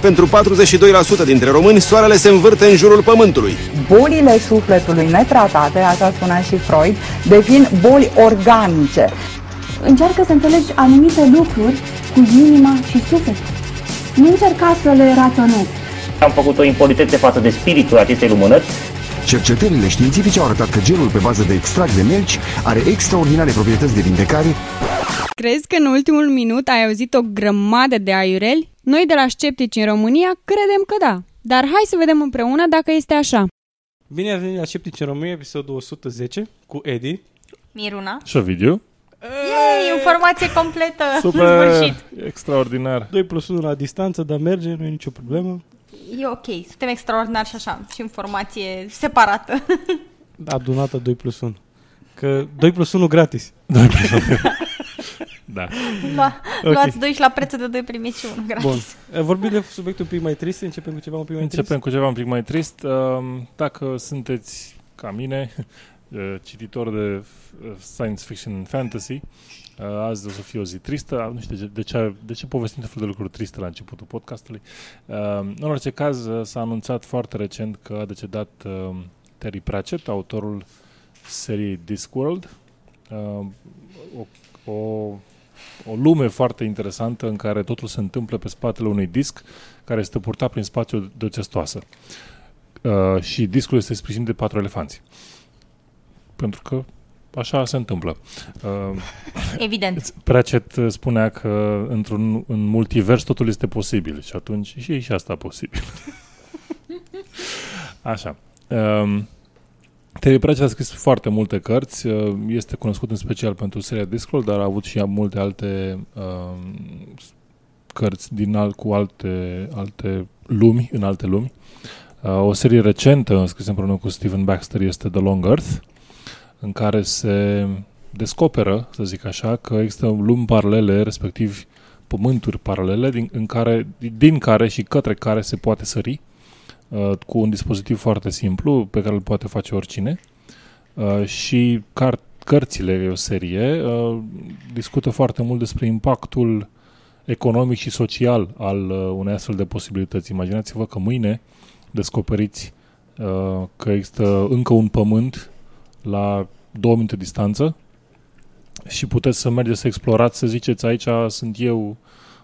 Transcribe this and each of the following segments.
Pentru 42% dintre români, soarele se învârte în jurul pământului. Bolile sufletului netratate, așa spunea și Freud, devin boli organice. Încearcă să înțelegi anumite lucruri cu inima și sufletul. Nu încerca să le raționezi. Am făcut o impolitețe față de spiritul acestei lumânări. Cercetările științifice au arătat că gelul pe bază de extract de melci are extraordinare proprietăți de vindecare. Crezi că în ultimul minut ai auzit o grămadă de aiureli? Noi de la Sceptici în România credem că da. Dar hai să vedem împreună dacă este așa. Bine ați venit la Sceptici în România, episodul 110, cu Edi. Miruna. Și Ovidiu. Yay, informație completă! Super, În sfârșit. extraordinar. 2 plus 1 la distanță, dar merge, nu e nicio problemă. E ok, suntem extraordinari și așa, și informație separată. Adunată 2 plus 1. Că 2 plus 1 gratis. 2 plus 1. da. Lua, Ok. Luați 2 și la prețul de 2 primiți și 1 gratis. Bun. Eh, Vorbim de subiectul un pic mai trist, începem cu ceva un pic mai Începem trist. cu ceva un pic mai trist. Um, Dacă sunteți ca mine, uh, cititor de uh, science fiction and fantasy, uh, azi o să fie o zi tristă. Nu știu de, de, ce, de ce povestim tot felul de lucruri triste la începutul podcastului. Uh, În orice caz, uh, s-a anunțat foarte recent că a decedat uh, Terry Pratchett, autorul seriei Discworld. Uh, o, o, o lume foarte interesantă în care totul se întâmplă pe spatele unui disc care este purtat prin spațiu de o testoasă. Uh, și discul este sprijinit de patru elefanți. Pentru că așa se întâmplă. Uh, Evident. Pratchett spunea că într-un în multivers totul este posibil și atunci și e și asta posibil. Așa. Um, Terry Pratchett a scris foarte multe cărți, uh, este cunoscut în special pentru seria Discworld, dar a avut și multe alte um, cărți din alt, cu alte, alte lumi, în alte lumi. Uh, o serie recentă, scrisă împreună cu Stephen Baxter, este The Long Earth, în care se descoperă, să zic așa, că există lumi paralele, respectiv pământuri paralele, din, în care, din care și către care se poate sări uh, cu un dispozitiv foarte simplu pe care îl poate face oricine. Uh, și car- cărțile, e o serie, uh, discută foarte mult despre impactul economic și social al uh, unei astfel de posibilități. Imaginați-vă că mâine descoperiți uh, că există încă un pământ la două minute distanță și puteți să mergeți să explorați, să ziceți aici sunt eu,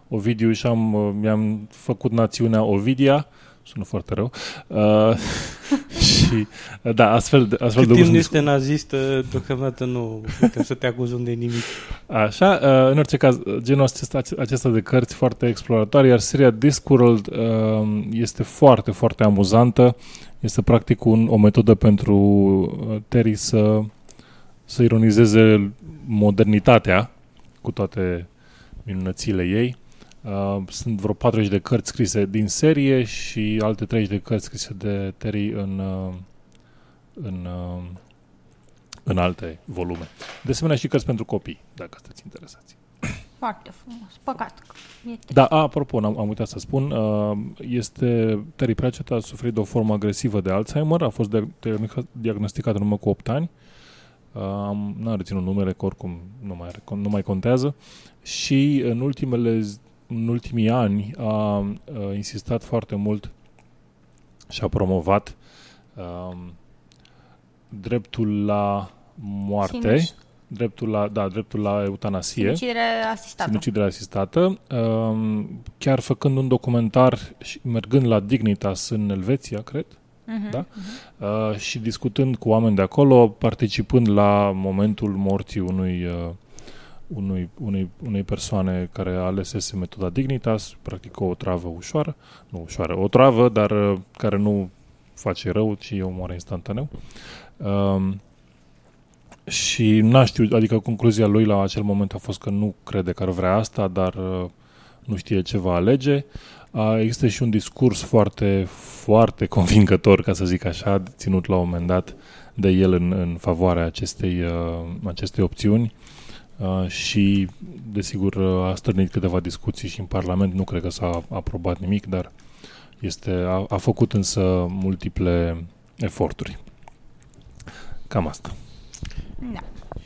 Ovidiu, și am, uh, mi-am făcut națiunea Ovidia, sună foarte rău, uh, și uh, da, astfel de, astfel Cât de timp nu lucruri este nazist, uh, deocamdată nu putem să te acuzăm de nimic. Așa, uh, în orice caz, genul acesta, acesta de cărți foarte exploratoare, iar seria Discworld uh, este foarte, foarte amuzantă. Este practic un, o metodă pentru uh, Terry să, să ironizeze modernitatea cu toate minunățile ei. Uh, sunt vreo 40 de cărți scrise din serie și alte 30 de cărți scrise de Terry în, uh, în, uh, în alte volume. De asemenea și cărți pentru copii, dacă sunteți interesați. Foarte frumos. Păcat. că e trist. Da, a, apropo, am, am uitat să spun, uh, este Terry Pratchett a suferit de o formă agresivă de Alzheimer, a fost diagno- diagnosticat în urmă cu 8 ani, uh, am, n-am reținut numele, că oricum nu mai, are- nu mai contează, și în ultimele z- în ultimii ani a, a insistat foarte mult și a promovat um, dreptul la moarte, Sinuci- dreptul la, da, dreptul la eutanasie. Sinucidere asistată. Sinucidere asistată, um, chiar făcând un documentar și mergând la Dignitas în Elveția, cred, Mhm, da? Uh, și discutând cu oameni de acolo, participând la momentul morții unui, uh, unui, unei, unei persoane care alesese metoda Dignitas, practic o travă ușoară, nu ușoară, o travă, dar uh, care nu face rău, ci omoară instantaneu. Um, și n-a știut, adică concluzia lui la acel moment a fost că nu crede că ar vrea asta, dar uh, nu știe ce va alege. Uh, există și un discurs foarte, foarte convingător, ca să zic așa, ținut la un moment dat de el în, în favoarea acestei, uh, acestei opțiuni uh, și, desigur, uh, a stârnit câteva discuții și în Parlament. Nu cred că s-a aprobat nimic, dar este, a, a făcut însă multiple eforturi. Cam asta. Da.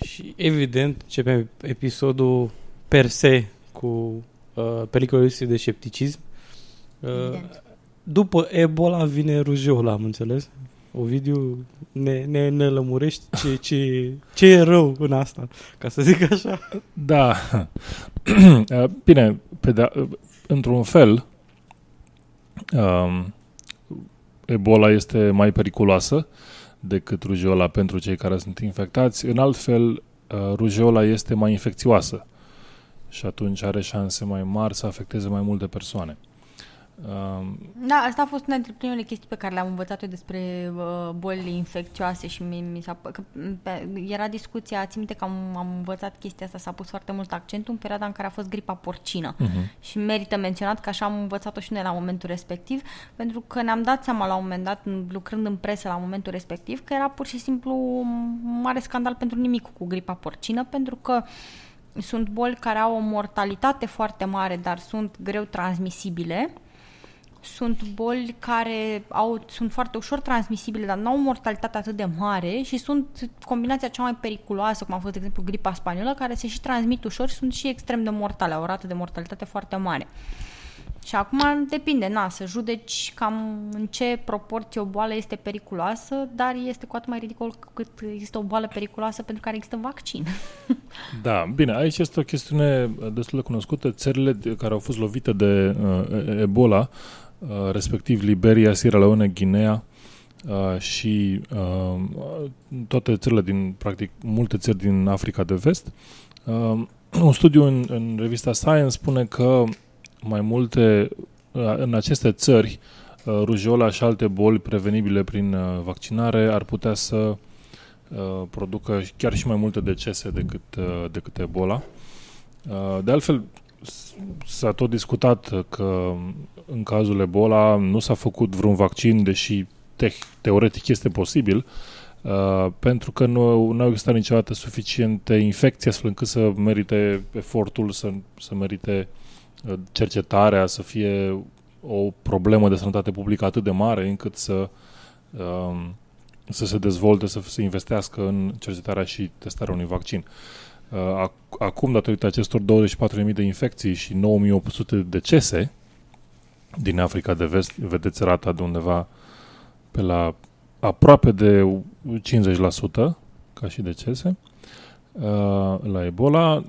Și evident începem episodul per se cu uh, pericolul de scepticism. Uh, după Ebola vine rujeola, am înțeles? Ovidiu ne, ne, ne lămurești ce, ce, ce e rău în asta, ca să zic așa. Da. Bine, pe de, într-un fel, um, Ebola este mai periculoasă decât rujeola pentru cei care sunt infectați. În alt fel, uh, rujeola este mai infecțioasă și atunci are șanse mai mari să afecteze mai multe persoane. Um, da, asta a fost una dintre primele chestii pe care le-am învățat eu despre uh, bolile infecțioase și mi, mi s-a, că, pe, era discuția, țin minte că am, am învățat chestia asta, s-a pus foarte mult accentul în perioada în care a fost gripa porcină uh-huh. și merită menționat că așa am învățat-o și noi la momentul respectiv, pentru că ne-am dat seama la un moment dat, lucrând în presă la momentul respectiv, că era pur și simplu un mare scandal pentru nimic cu gripa porcină, pentru că sunt boli care au o mortalitate foarte mare, dar sunt greu transmisibile sunt boli care au, sunt foarte ușor transmisibile, dar nu au o mortalitate atât de mare și sunt combinația cea mai periculoasă, cum a fost, de exemplu, gripa spaniolă, care se și transmit ușor și sunt și extrem de mortale, au o rată de mortalitate foarte mare. Și acum depinde, na, să judeci cam în ce proporție o boală este periculoasă, dar este cu atât mai ridicol cât există o boală periculoasă pentru care există vaccin. Da, bine, aici este o chestiune destul de cunoscută. Țările care au fost lovite de uh, Ebola Uh, respectiv Liberia, Sierra Leone, Guinea uh, și uh, toate țările din, practic, multe țări din Africa de Vest. Un studiu în, în revista Science spune că mai multe, în aceste țări, rujola și alte boli prevenibile prin vaccinare ar putea să producă chiar și mai multe decese decât, decât Ebola. De altfel, s-a tot discutat că în cazul Ebola nu s-a făcut vreun vaccin, deși te- teoretic este posibil, uh, pentru că nu, nu au existat niciodată suficiente infecții astfel încât să merite efortul, să, să merite uh, cercetarea, să fie o problemă de sănătate publică atât de mare încât să, uh, să se dezvolte, să se investească în cercetarea și testarea unui vaccin. Uh, acum, datorită acestor 24.000 de infecții și 9.800 de decese, din Africa de Vest, vedeți rata de undeva pe la aproape de 50% ca și decese. Uh, la Ebola,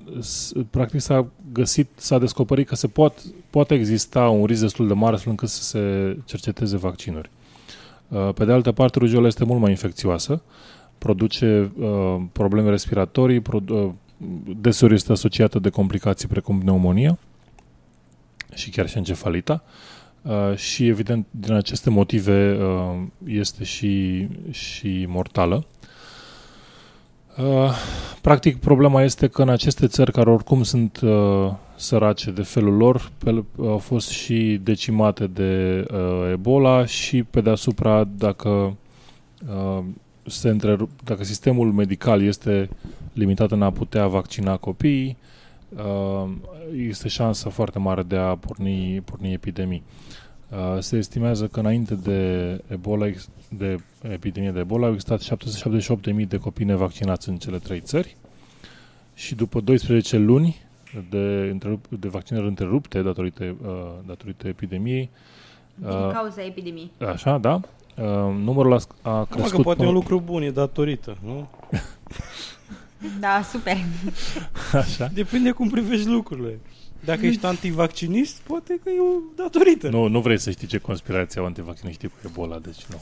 practic s-a găsit, s-a descoperit că se pot, poate exista un risc destul de mare astfel încât să se cerceteze vaccinuri. Uh, pe de altă parte, rujola este mult mai infecțioasă, produce uh, probleme respiratorii, deseori este asociată de complicații precum pneumonia și chiar și encefalita. Uh, și evident, din aceste motive uh, este și, și mortală. Uh, practic, problema este că în aceste țări care oricum sunt uh, sărace de felul lor, pe, au fost și decimate de uh, Ebola și pe deasupra, dacă, uh, se întrerup, dacă sistemul medical este limitat în a putea vaccina copiii, uh, este șansa foarte mare de a porni, porni epidemii. Uh, se estimează că înainte de Ebola, de epidemie de Ebola, au existat 778.000 de copii nevaccinați în cele trei țări și după 12 luni de, întrerup, de vaccinări întrerupte datorită, uh, datorită epidemiei. Din uh, cauza epidemiei. Așa, da. Uh, numărul a, a crescut... Mă, că poate e un lucru bun, e datorită, nu? da, super. Așa. Depinde cum privești lucrurile. Dacă ești antivaccinist, poate că e o datorită. Nu, nu vrei să știi ce conspirație au antivacciniștii cu Ebola, deci nu.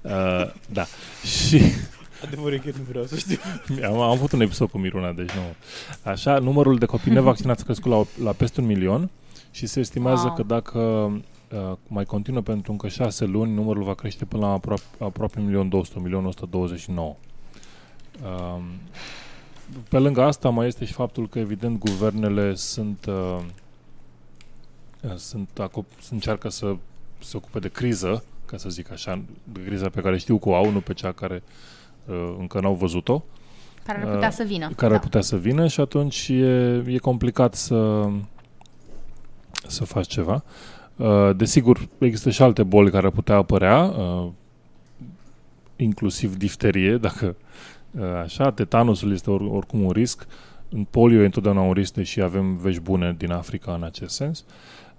Uh, da. Și... Adevărul e că nu vreau să știu. Am, am avut un episod cu Miruna, deci nu. Așa, numărul de copii nevaccinați a crescut la, la peste un milion și se estimează wow. că dacă uh, mai continuă pentru încă șase luni, numărul va crește până la aproape, aproape 1.200.000, 1.129. Um, pe lângă asta mai este și faptul că, evident, guvernele sunt uh, sunt, acop- încearcă să se ocupe de criză, ca să zic așa, de criza pe care știu că o au, nu pe cea care uh, încă n-au văzut-o. Care ar putea să vină. Care da. ar putea să vină și atunci e, e complicat să, să faci ceva. Uh, desigur, există și alte boli care ar putea apărea, uh, inclusiv difterie, dacă uh, așa, tetanusul este or, oricum un risc, în polio e întotdeauna un risc, deși avem vești bune din Africa în acest sens.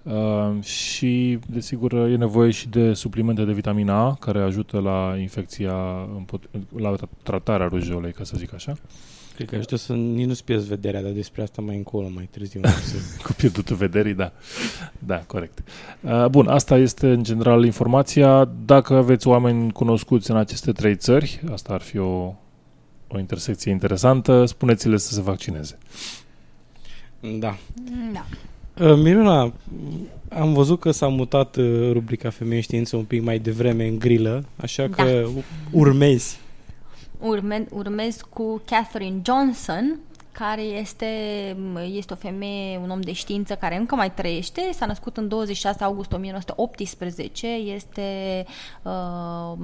Uh, și, desigur, e nevoie și de suplimente de vitamina A, care ajută la infecția, la tratarea rujolei, ca să zic așa. Cred că ajută să nici nu-ți pierzi vederea, dar despre asta mai încolo, mai târziu. Cu pierdutul vederii, da. Da, corect. Uh, bun, asta este în general informația. Dacă aveți oameni cunoscuți în aceste trei țări, asta ar fi o, o intersecție interesantă, spuneți-le să se vaccineze. Da. Da. Uh, Miruna, am văzut că s-a mutat uh, rubrica Femei în Știință un pic mai devreme în grilă, așa Da. că urmezi. Urme, urmez cu Catherine Johnson, care este, este o femeie, un om de știință care încă mai trăiește, s-a născut în 26 august 1918, este uh,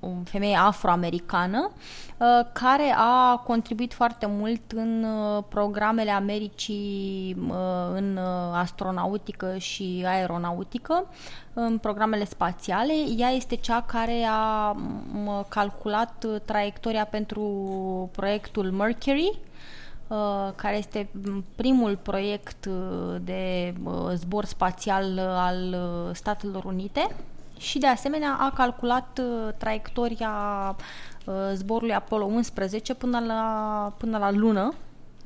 o femeie afroamericană uh, care a contribuit foarte mult în uh, programele Americii uh, în uh, astronautică și aeronautică, în programele spațiale. Ea este cea care a m, calculat uh, traiectoria pentru proiectul Mercury, uh, care este primul proiect uh, de uh, zbor spațial uh, al uh, Statelor Unite și de asemenea a calculat uh, traiectoria uh, zborului Apollo 11 până la, până la lună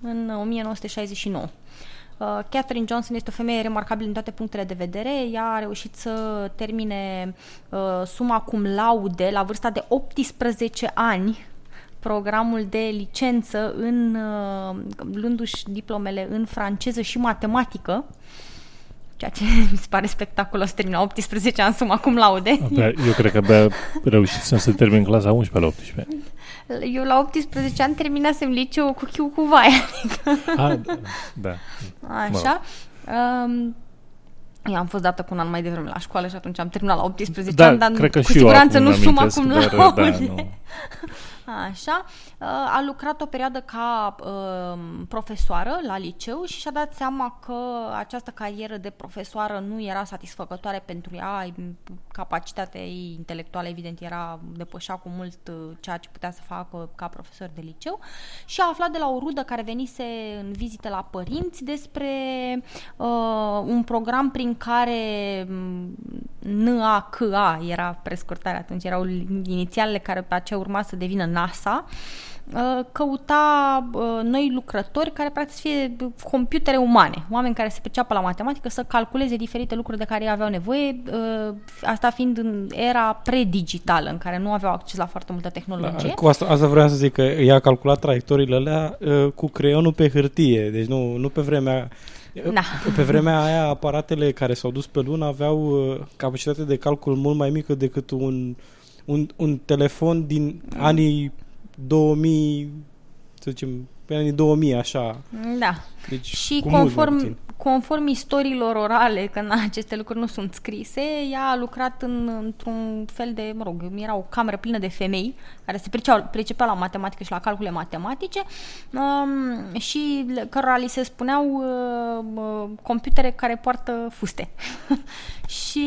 în 1969. Uh, Catherine Johnson este o femeie remarcabilă din toate punctele de vedere. Ea a reușit să termine uh, suma cum laude la vârsta de 18 ani programul de licență în uh, luându-și diplomele în franceză și matematică ceea ce mi se pare spectaculos termina 18 ani suma cum laude. Abia, eu cred că abia reușit să se termin clasa 11 la 18. Eu la 18 ani terminasem liceu cu chiu cu vaia. Adică... A, da. Așa. Um, eu am fost dată cu un an mai devreme la școală și atunci am terminat la 18 Da, ani, dar cred că cu și eu siguranță acum nu îmi suma amintesc, cum dar, laude. da, nu. Așa, a lucrat o perioadă ca uh, profesoară la liceu și și-a dat seama că această carieră de profesoară nu era satisfăcătoare pentru ea, capacitatea ei intelectuală evident era depășea cu mult uh, ceea ce putea să facă ca profesor de liceu și a aflat de la o rudă care venise în vizită la părinți despre uh, un program prin care NACA era prescurtarea atunci, erau inițialele care pe aceea urma să devină NASA, căuta noi lucrători care practic să fie computere umane, oameni care se priceapă la matematică, să calculeze diferite lucruri de care ei aveau nevoie, asta fiind în era predigitală, în care nu aveau acces la foarte multă tehnologie. Da, cu asta, asta vreau să zic, că ea a calculat traiectoriile alea uh, cu creionul pe hârtie, deci nu, nu pe vremea... Da. Pe vremea aia, aparatele care s-au dus pe lună aveau uh, capacitate de calcul mult mai mică decât un, un, un telefon din mm. anii 2000, să zicem, pe anii 2000, așa. Da. Deci, și cu conform, conform istoriilor orale, că na, aceste lucruri nu sunt scrise, ea a lucrat în, într-un fel de, mă rog, era o cameră plină de femei care se priceau, pricepeau la matematică și la calcule matematice um, și cărora li se spuneau uh, computere care poartă fuste. și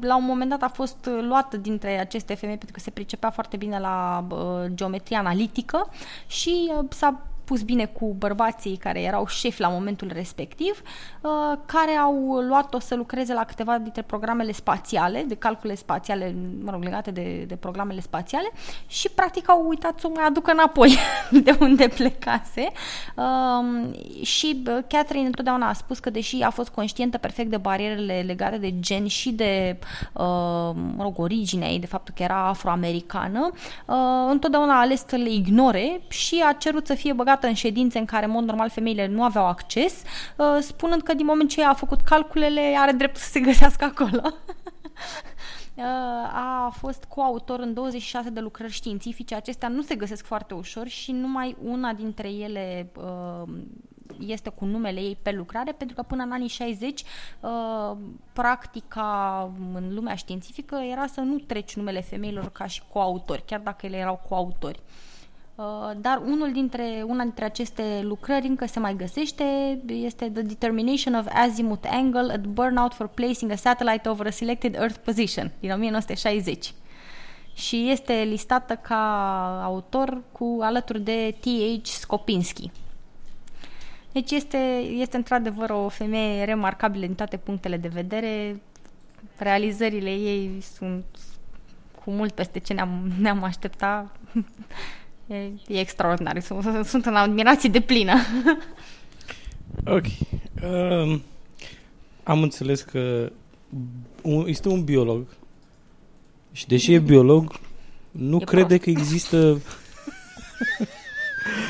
la un moment dat a fost luată dintre aceste femei pentru că se pricepea foarte bine la uh, geometrie analitică și uh, s-a pus bine cu bărbații care erau șefi la momentul respectiv, uh, care au luat-o să lucreze la câteva dintre programele spațiale, de calcule spațiale, mă rog, legate de, de programele spațiale și practic au uitat să o mai aducă înapoi de unde plecase. Um, și Catherine întotdeauna a spus că deși a fost conștientă perfect de barierele legate de gen și de, uh, mă rog, originea ei, de faptul că era afroamericană, uh, întotdeauna a ales să le ignore și a cerut să fie băgat băgată în ședințe în care, în mod normal, femeile nu aveau acces, uh, spunând că din moment ce ea a făcut calculele, are drept să se găsească acolo. a fost coautor în 26 de lucrări științifice. Acestea nu se găsesc foarte ușor și numai una dintre ele uh, este cu numele ei pe lucrare, pentru că până în anii 60 uh, practica în lumea științifică era să nu treci numele femeilor ca și coautori, chiar dacă ele erau coautori. Uh, dar unul dintre, una dintre aceste lucrări încă se mai găsește, este The Determination of Azimuth Angle at Burnout for Placing a Satellite over a Selected Earth Position, din 1960 și este listată ca autor cu alături de T.H. Skopinski. Deci este, este într-adevăr o femeie remarcabilă din toate punctele de vedere. Realizările ei sunt cu mult peste ce ne-am, ne-am aștepta. E, e extraordinar. Sunt, sunt în admirație de plină. ok. Um, am înțeles că un, este un biolog și deși e biolog, nu e crede prost. că există...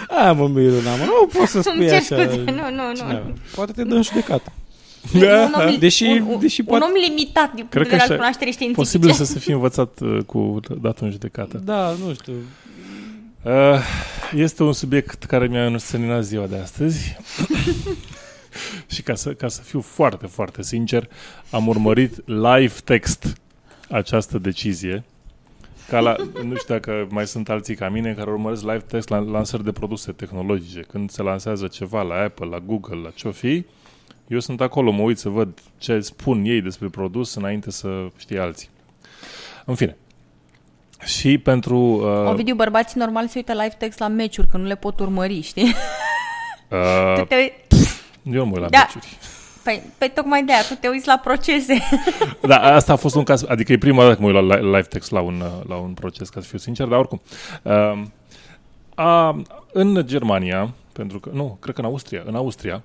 A, mă, Miruna, mă, nu poți să spui așa. Scuze. Nu, nu, nu. Poate te dă în judecată. Da. Un, om, deși, un, deși un poate... om limitat din punct de vedere al cunoașterii științifice. Posibil să se fie învățat uh, cu datul în judecată. Da, nu știu. Uh, este un subiect care mi-a înseninat ziua de astăzi. și ca să, ca să fiu foarte, foarte sincer, am urmărit live text această decizie. Ca la, nu știu dacă mai sunt alții ca mine care urmăresc live text la lansări de produse tehnologice. Când se lansează ceva la Apple, la Google, la ce fi, eu sunt acolo, mă uit să văd ce spun ei despre produs înainte să știe alții. În fine. Și pentru... Uh... Ovidiu, bărbații normal se uită live text la meciuri, că nu le pot urmări, știi? Uh, te... Pf, eu nu mă uit la da. meciuri. Păi, pe tocmai de aia, tu te uiți la procese. Da, asta a fost un caz, adică e prima dată că mă uit la live text la un, la un proces, ca să fiu sincer, dar oricum. Uh, a, în Germania, pentru că, nu, cred că în Austria, în Austria,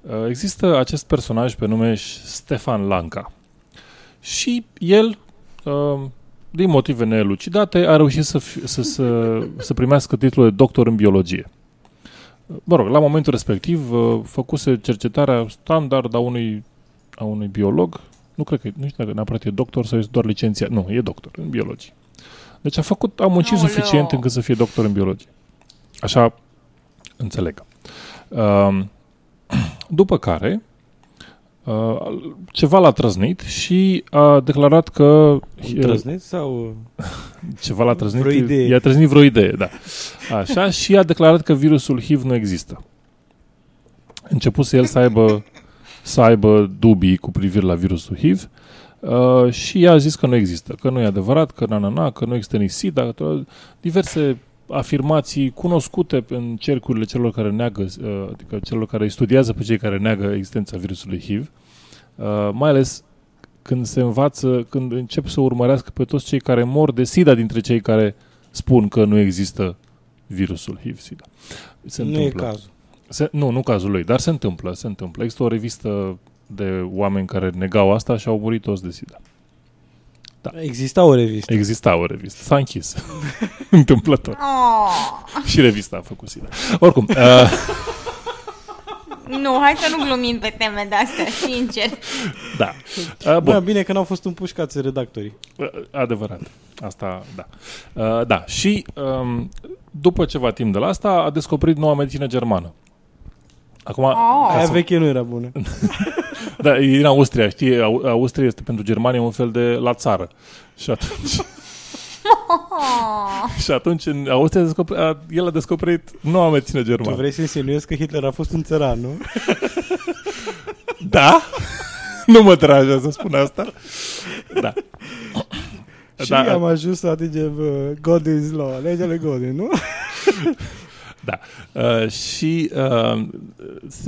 uh, există acest personaj pe nume Stefan Lanka. Și el, uh, din motive neelucidate, a reușit să, fi, să, să, să primească titlul de doctor în biologie mă rog, la momentul respectiv uh, făcuse cercetarea standard a unui, a unui biolog, nu cred că, nu știu dacă neapărat e doctor sau este doar licențiat, nu, e doctor în biologie. Deci a făcut, a muncit Aoleo. suficient încât să fie doctor în biologie. Așa înțeleg. Um, după care, Uh, ceva l-a trăznit și a declarat că... Trăznit sau... ceva l-a trăznit, vreo idee. i-a trăznit vreo idee, da. Așa, și a declarat că virusul HIV nu există. Început să el să aibă, să aibă dubii cu privire la virusul HIV uh, și a zis că nu există, că nu e adevărat, că na, na, na, că nu există nici SIDA, diverse afirmații cunoscute în cercurile celor care neagă, uh, adică celor care studiază pe cei care neagă existența virusului HIV, uh, mai ales când se învață, când încep să urmărească pe toți cei care mor de SIDA dintre cei care spun că nu există virusul HIV-SIDA. Se nu întâmplă. e cazul. Se, nu, nu cazul lui, dar se întâmplă, se întâmplă. Există o revistă de oameni care negau asta și au murit toți de SIDA. Da. Exista o revistă. Exista o revistă. S-a închis. Întâmplător. Oh. Și revista a făcut SIDA. Oricum. Uh... Nu, hai să nu glumim pe teme de astea, sincer. Da. Uh, bun. Bă, bine că n-au fost împușcați redactorii. Uh, adevărat. Asta, da. Uh, da. Și um, după ceva timp de la asta a descoperit noua medicină germană. Acum, oh. Aia să... veche nu era bună. da, e din Austria, știi? Austria este pentru Germania un fel de la țară. Și atunci... și atunci în Austria a descoperit, a, el a descoperit noua medicină germană. Tu vrei să insinuezi că Hitler a fost un țăran, nu? da? nu mă trage să spun asta. Da. Și da. am ajuns să atingem uh, Godin's Law, legele Godin, nu? Da. Uh, și uh,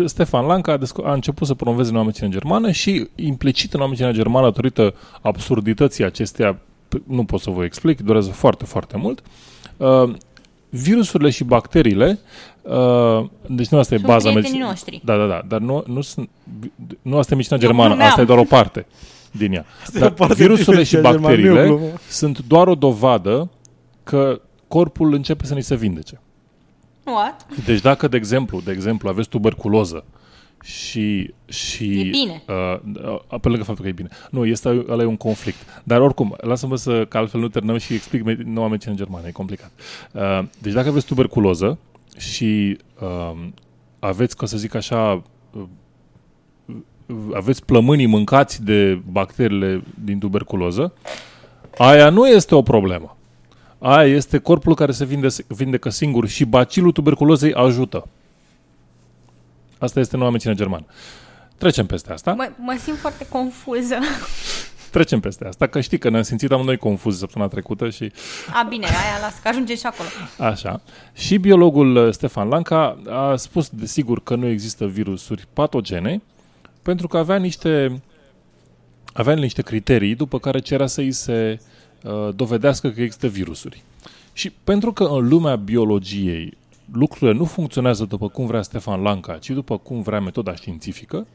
Stefan Lanca a, a început să promoveze noua medicină germană și implicit în noua medicină germană, datorită absurdității acesteia, nu pot să vă explic, durează foarte, foarte mult, uh, virusurile și bacteriile Uh, deci nu asta sunt e baza medicinei noștri. Da, da, da, dar nu, nu, sunt, nu asta e medicina germană, asta e doar o parte din ea. Dar virusurile și bacteriile german, sunt doar o dovadă că corpul începe să ni se vindece. What? Deci dacă, de exemplu, de exemplu, aveți tuberculoză și... și e bine. Uh, pe lângă faptul că e bine. Nu, este ăla e un conflict. Dar oricum, lasă-mă să, că altfel nu terminăm și explic noua medicină în germană, e complicat. Uh, deci dacă aveți tuberculoză și uh, aveți, ca să zic așa, aveți plămânii mâncați de bacteriile din tuberculoză, aia nu este o problemă. Aia este corpul care se vinde, vindecă singur și bacilul tuberculozei ajută. Asta este noua mențină germană. Trecem peste asta. Mă, mă simt foarte confuză. Trecem peste asta, că știi că ne-am simțit amândoi confuzi săptămâna trecută și... A, bine, aia las, că ajunge și acolo. Așa. Și biologul uh, Stefan Lanca a spus, desigur, că nu există virusuri patogene, pentru că avea niște, avea niște criterii după care cerea să îi se uh, dovedească că există virusuri. Și pentru că în lumea biologiei lucrurile nu funcționează după cum vrea Stefan Lanca, ci după cum vrea metoda științifică,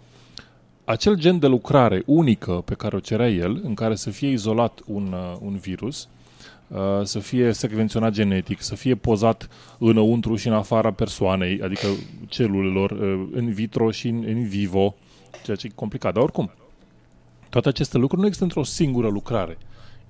acel gen de lucrare unică pe care o cerea el, în care să fie izolat un, uh, un virus, uh, să fie secvenționat genetic, să fie pozat înăuntru și în afara persoanei, adică celulelor, uh, în vitro și în, în vivo, ceea ce e complicat. Dar oricum, toate aceste lucruri nu există într-o singură lucrare.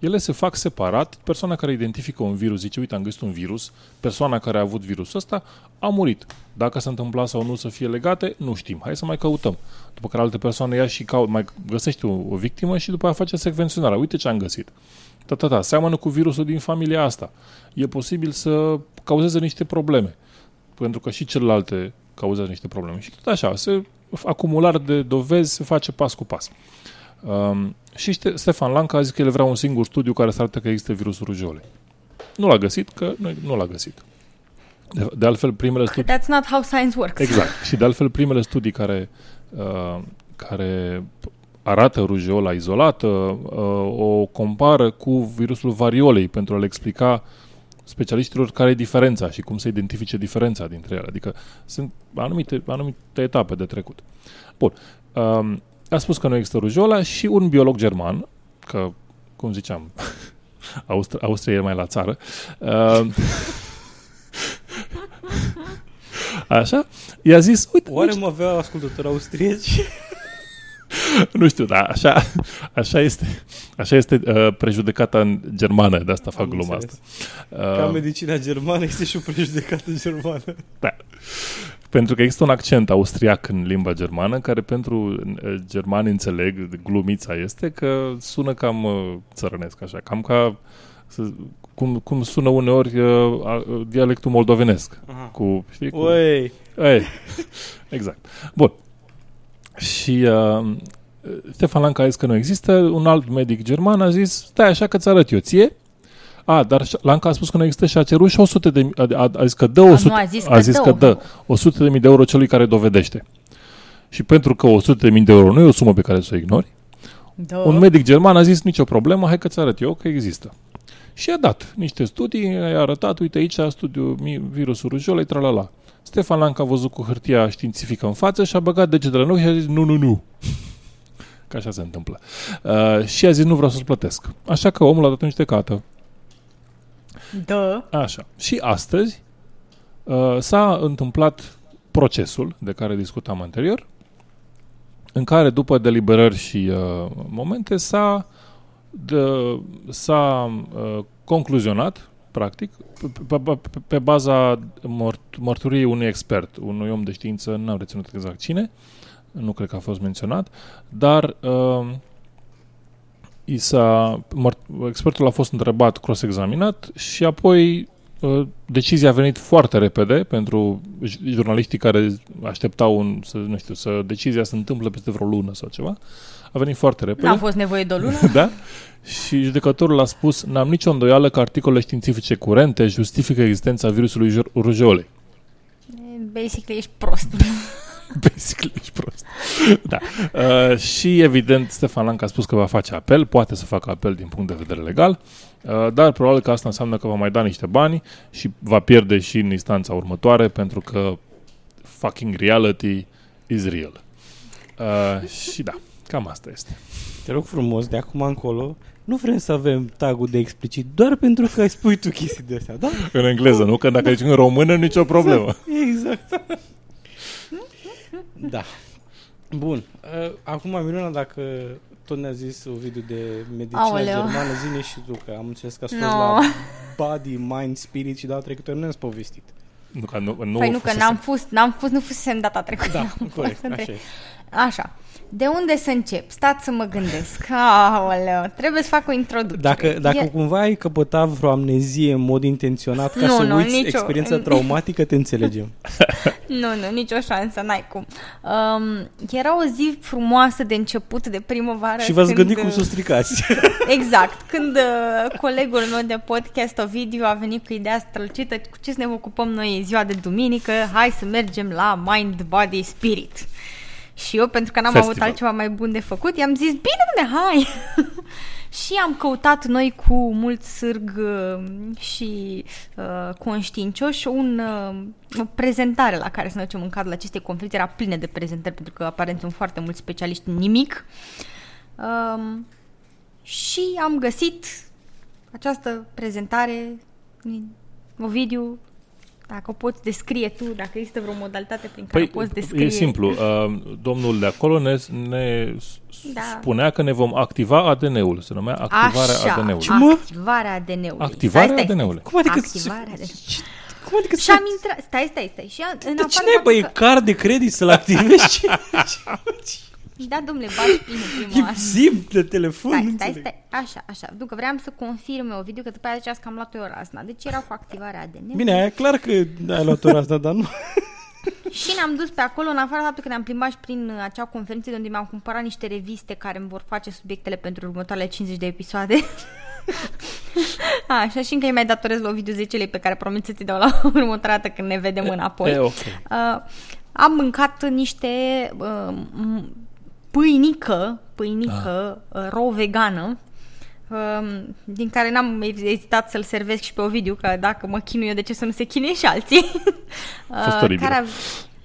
Ele se fac separat. Persoana care identifică un virus zice, uite, am găsit un virus. Persoana care a avut virusul ăsta a murit. Dacă s-a întâmplat sau nu să fie legate, nu știm. Hai să mai căutăm. După care alte persoane ia și caut, mai găsește o, o victimă și după aia face secvenționarea. Uite ce am găsit. Ta, ta, ta, seamănă cu virusul din familia asta. E posibil să cauzeze niște probleme. Pentru că și celelalte cauzează niște probleme. Și tot așa, se, acumulare de dovezi se face pas cu pas. Um, și Stefan Lanca a zis că el vrea un singur studiu care să arate că există virusul rujolei. Nu l-a găsit, că nu, nu l-a găsit. De, de altfel, primele studii... That's not how science works. Exact. Și de altfel, primele studii care, uh, care arată rujeola izolată uh, o compară cu virusul variolei pentru a le explica specialiștilor care e diferența și cum să identifice diferența dintre ele. Adică sunt anumite, anumite etape de trecut. Bun. Um, a spus că nu există rujola și un biolog german, că, cum ziceam, Austria, Austria e mai la țară, uh, așa, i-a zis, uite... Oare mă avea ascultători austrieci? nu știu, dar așa, așa este, așa este uh, prejudecata în germană, de asta fac gluma asta. Uh, Ca medicina germană este și o prejudecată germană. Da. Pentru că există un accent austriac în limba germană, care pentru uh, germani înțeleg, glumița este că sună cam uh, țărănesc, așa, cam ca cum, cum sună uneori uh, dialectul moldovenesc. Aha. Cu, știi, cu... Oi. Ei, exact. Bun. Și uh, Stefan Lanca a zis că nu există, un alt medic german a zis, stai așa că ți arăt eu ție, a, dar Lanca a spus că nu există și a cerut și 100 de mii, a, a, zis că dă 100, a, nu, a zis, a zis că, dă 100 de mii de euro celui care dovedește. Și pentru că 100 de mii de euro nu e o sumă pe care să o ignori, da. un medic german a zis nicio problemă, hai că ți arăt eu că există. Și a dat niște studii, i-a arătat, uite aici studiul virusul rujolei, tralala. Stefan Lanca a văzut cu hârtia științifică în față și a băgat degetele în ochi și a zis nu, nu, nu. Că așa se întâmplă. Uh, și a zis nu vreau să-ți plătesc. Așa că omul a dat în judecată. Da. Așa. Și astăzi uh, s-a întâmplat procesul de care discutam anterior, în care după deliberări și uh, momente s-a, de, s-a uh, concluzionat, practic, pe, pe, pe baza mort, mărturiei unui expert, unui om de știință, n-am reținut exact cine, nu cred că a fost menționat, dar uh, i s-a, expertul a fost întrebat, cross-examinat și apoi uh, decizia a venit foarte repede pentru jurnaliștii care așteptau un, să, nu știu, să decizia se întâmplă peste vreo lună sau ceva. A venit foarte repede. N-a fost nevoie de o lună? da. Și judecătorul a spus, n-am nicio îndoială că articolele științifice curente justifică existența virusului rujeolei. Basically ești prost. Basically, ești prost. da. Uh, și, evident, Stefan Lanca a spus că va face apel, poate să facă apel din punct de vedere legal, uh, dar probabil că asta înseamnă că va mai da niște bani și va pierde și în instanța următoare, pentru că fucking reality is real. Uh, și da, cam asta este. Te rog frumos, de acum încolo, nu vrem să avem tagul de explicit, doar pentru că spui tu chestii de astea, da? În engleză, nu? Că dacă ești în română, nicio problemă. Exact. exact. Da. Bun. Uh, acum, Miruna, dacă tot ne-a zis Ovidiu de medicină Aoleu. germană, zine și tu, că am înțeles că a fost no. la Body, Mind, Spirit și data trecută nu ne-ați povestit. Nu, ca nu, nu păi nu, că n-am fost, n-am fost, nu fusesem data trecută. Da, Am corect, fost între- așa e. Așa. De unde să încep? Stați să mă gândesc. Aoleu, trebuie să fac o introducere. Dacă, dacă E- cumva ai căpătat vreo amnezie în mod intenționat ca Nu, să nu, uiți nicio- experiența traumatică, te înțelegem. Nu, nu, nicio șansă, n-ai cum. Um, era o zi frumoasă de început de primăvară. Și v-ați când, gândit cum uh, să o stricați. Exact. Când uh, colegul meu de podcast, Ovidiu, a venit cu ideea strălucită, cu ce să ne ocupăm noi în ziua de duminică, hai să mergem la Mind, Body, Spirit. Și eu, pentru că n-am Festival. avut altceva mai bun de făcut, i-am zis, bine, dom'le, hai! și am căutat noi cu mult sârg uh, și uh, conștiincioși un, uh, o prezentare la care să ne ducem în cadrul acestei conferințe. Era plină de prezentări, pentru că aparent sunt foarte mulți specialiști în nimic. Um, și am găsit această prezentare, Ovidiu, dacă o poți descrie tu, dacă există vreo modalitate prin care Păi, o poți descrie. e simplu. Uh, domnul de acolo ne, ne s- Da. spunea că ne vom activa ADN-ul. Se numea activarea Așa, ADN-ului. activarea ADN-ului. Activarea Stai, stai, ADN-ului. Cum adică- Activarea ADN-ului. Cum adică Și am intrat, stai, stai, stai. Și am, în De afară cine de ai, băi, faptul card de credit să-l activezi? Ce- că- Da, domnule, bagi bine prima E oară. zim de telefon. Stai, nu stai, înțeleg. stai. Așa, așa. Pentru că vreau să confirme o video că după aia ziceați că am luat eu razna. Deci era cu activarea ADN. Bine, e clar că ai luat ora asta, dar nu... Și ne-am dus pe acolo, în afară de faptul că ne-am plimbat și prin uh, acea conferință de unde mi-am cumpărat niște reviste care îmi vor face subiectele pentru următoarele 50 de episoade. Așa, și încă îi mai datorez la Ovidiu 10 lei pe care promit să ți dau la următoarea dată când ne vedem înapoi. E, ok. Uh, am mâncat niște uh, m- pâinică, pâinică uh, raw vegană, um, din care n-am ezitat să-l servesc și pe Ovidiu, că dacă mă chinu eu, de ce să nu se chinuie și alții? fost oribil. care ave-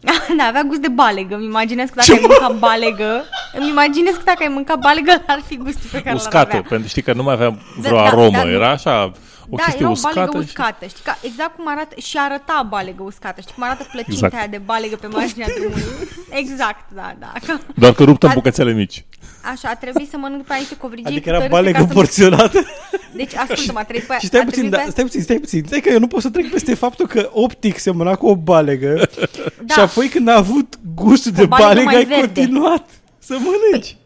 da, avea gust de balegă. Îmi imaginez că dacă ai mâncat balegă, îmi imaginez că dacă ai mâncat balegă, ar fi gustul pe care l-ar Uscată, avea. pentru știi că nu mai avea vreo Da, da, aromă. da, nu. Era așa o da, chestie era o uscată. balegă și- uscată. Știi, ca, exact cum arată și arăta balegă uscată. Știi cum arată plăcinta Exact. aia de balegă pe marginea drumului? Exact, da, da. Ca- Doar că ruptă în A- bucățele mici. Așa, a trebuit să mănânc pe aici covrigii Adică cu era tărâțe balegă ca să- porționată. Deci, ascultă-mă, a trebuit pe Și stai a puțin, trebuit da, pe- stai puțin, stai puțin. Stai că eu nu pot să trec peste faptul că optic semăna cu o balegă Da. și apoi când a avut gustul de balegă balegă mai ai verde. continuat să mănânci. Păi,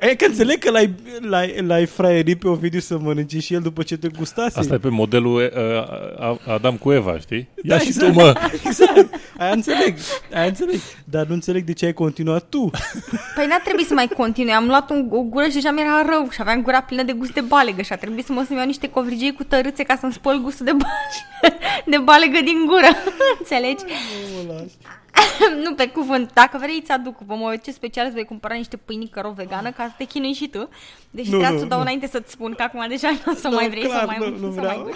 E că înțeleg că l-ai, l-ai, l-ai fraierit pe Ovidiu să mănânce și el după ce te gustase. Asta e pe modelul uh, Adam cu Eva, știi? Ia Da, și exact. tu, mă! Exact. Aia înțeleg. Aia înțeleg. Dar nu înțeleg de ce ai continuat tu. Păi n-a trebuit să mai continui. Am luat un, o gură și deja mi-era rău și aveam gura plină de gust de balegă și a trebuit să mă să-mi iau niște covrigii cu tărâțe ca să-mi spăl gustul de, ba- de balegă din gură. Înțelegi? nu, pe cuvânt. Dacă vrei, îți aduc. Vom mă ce special îți voi cumpăra niște pâinică ro vegană ca să te chinui și tu. Deci Nu, trebuia nu, să o dau nu. înainte să-ți spun că acum deja nu o să Nu, mai vrei clar, să mai nu, nu să vreau. mai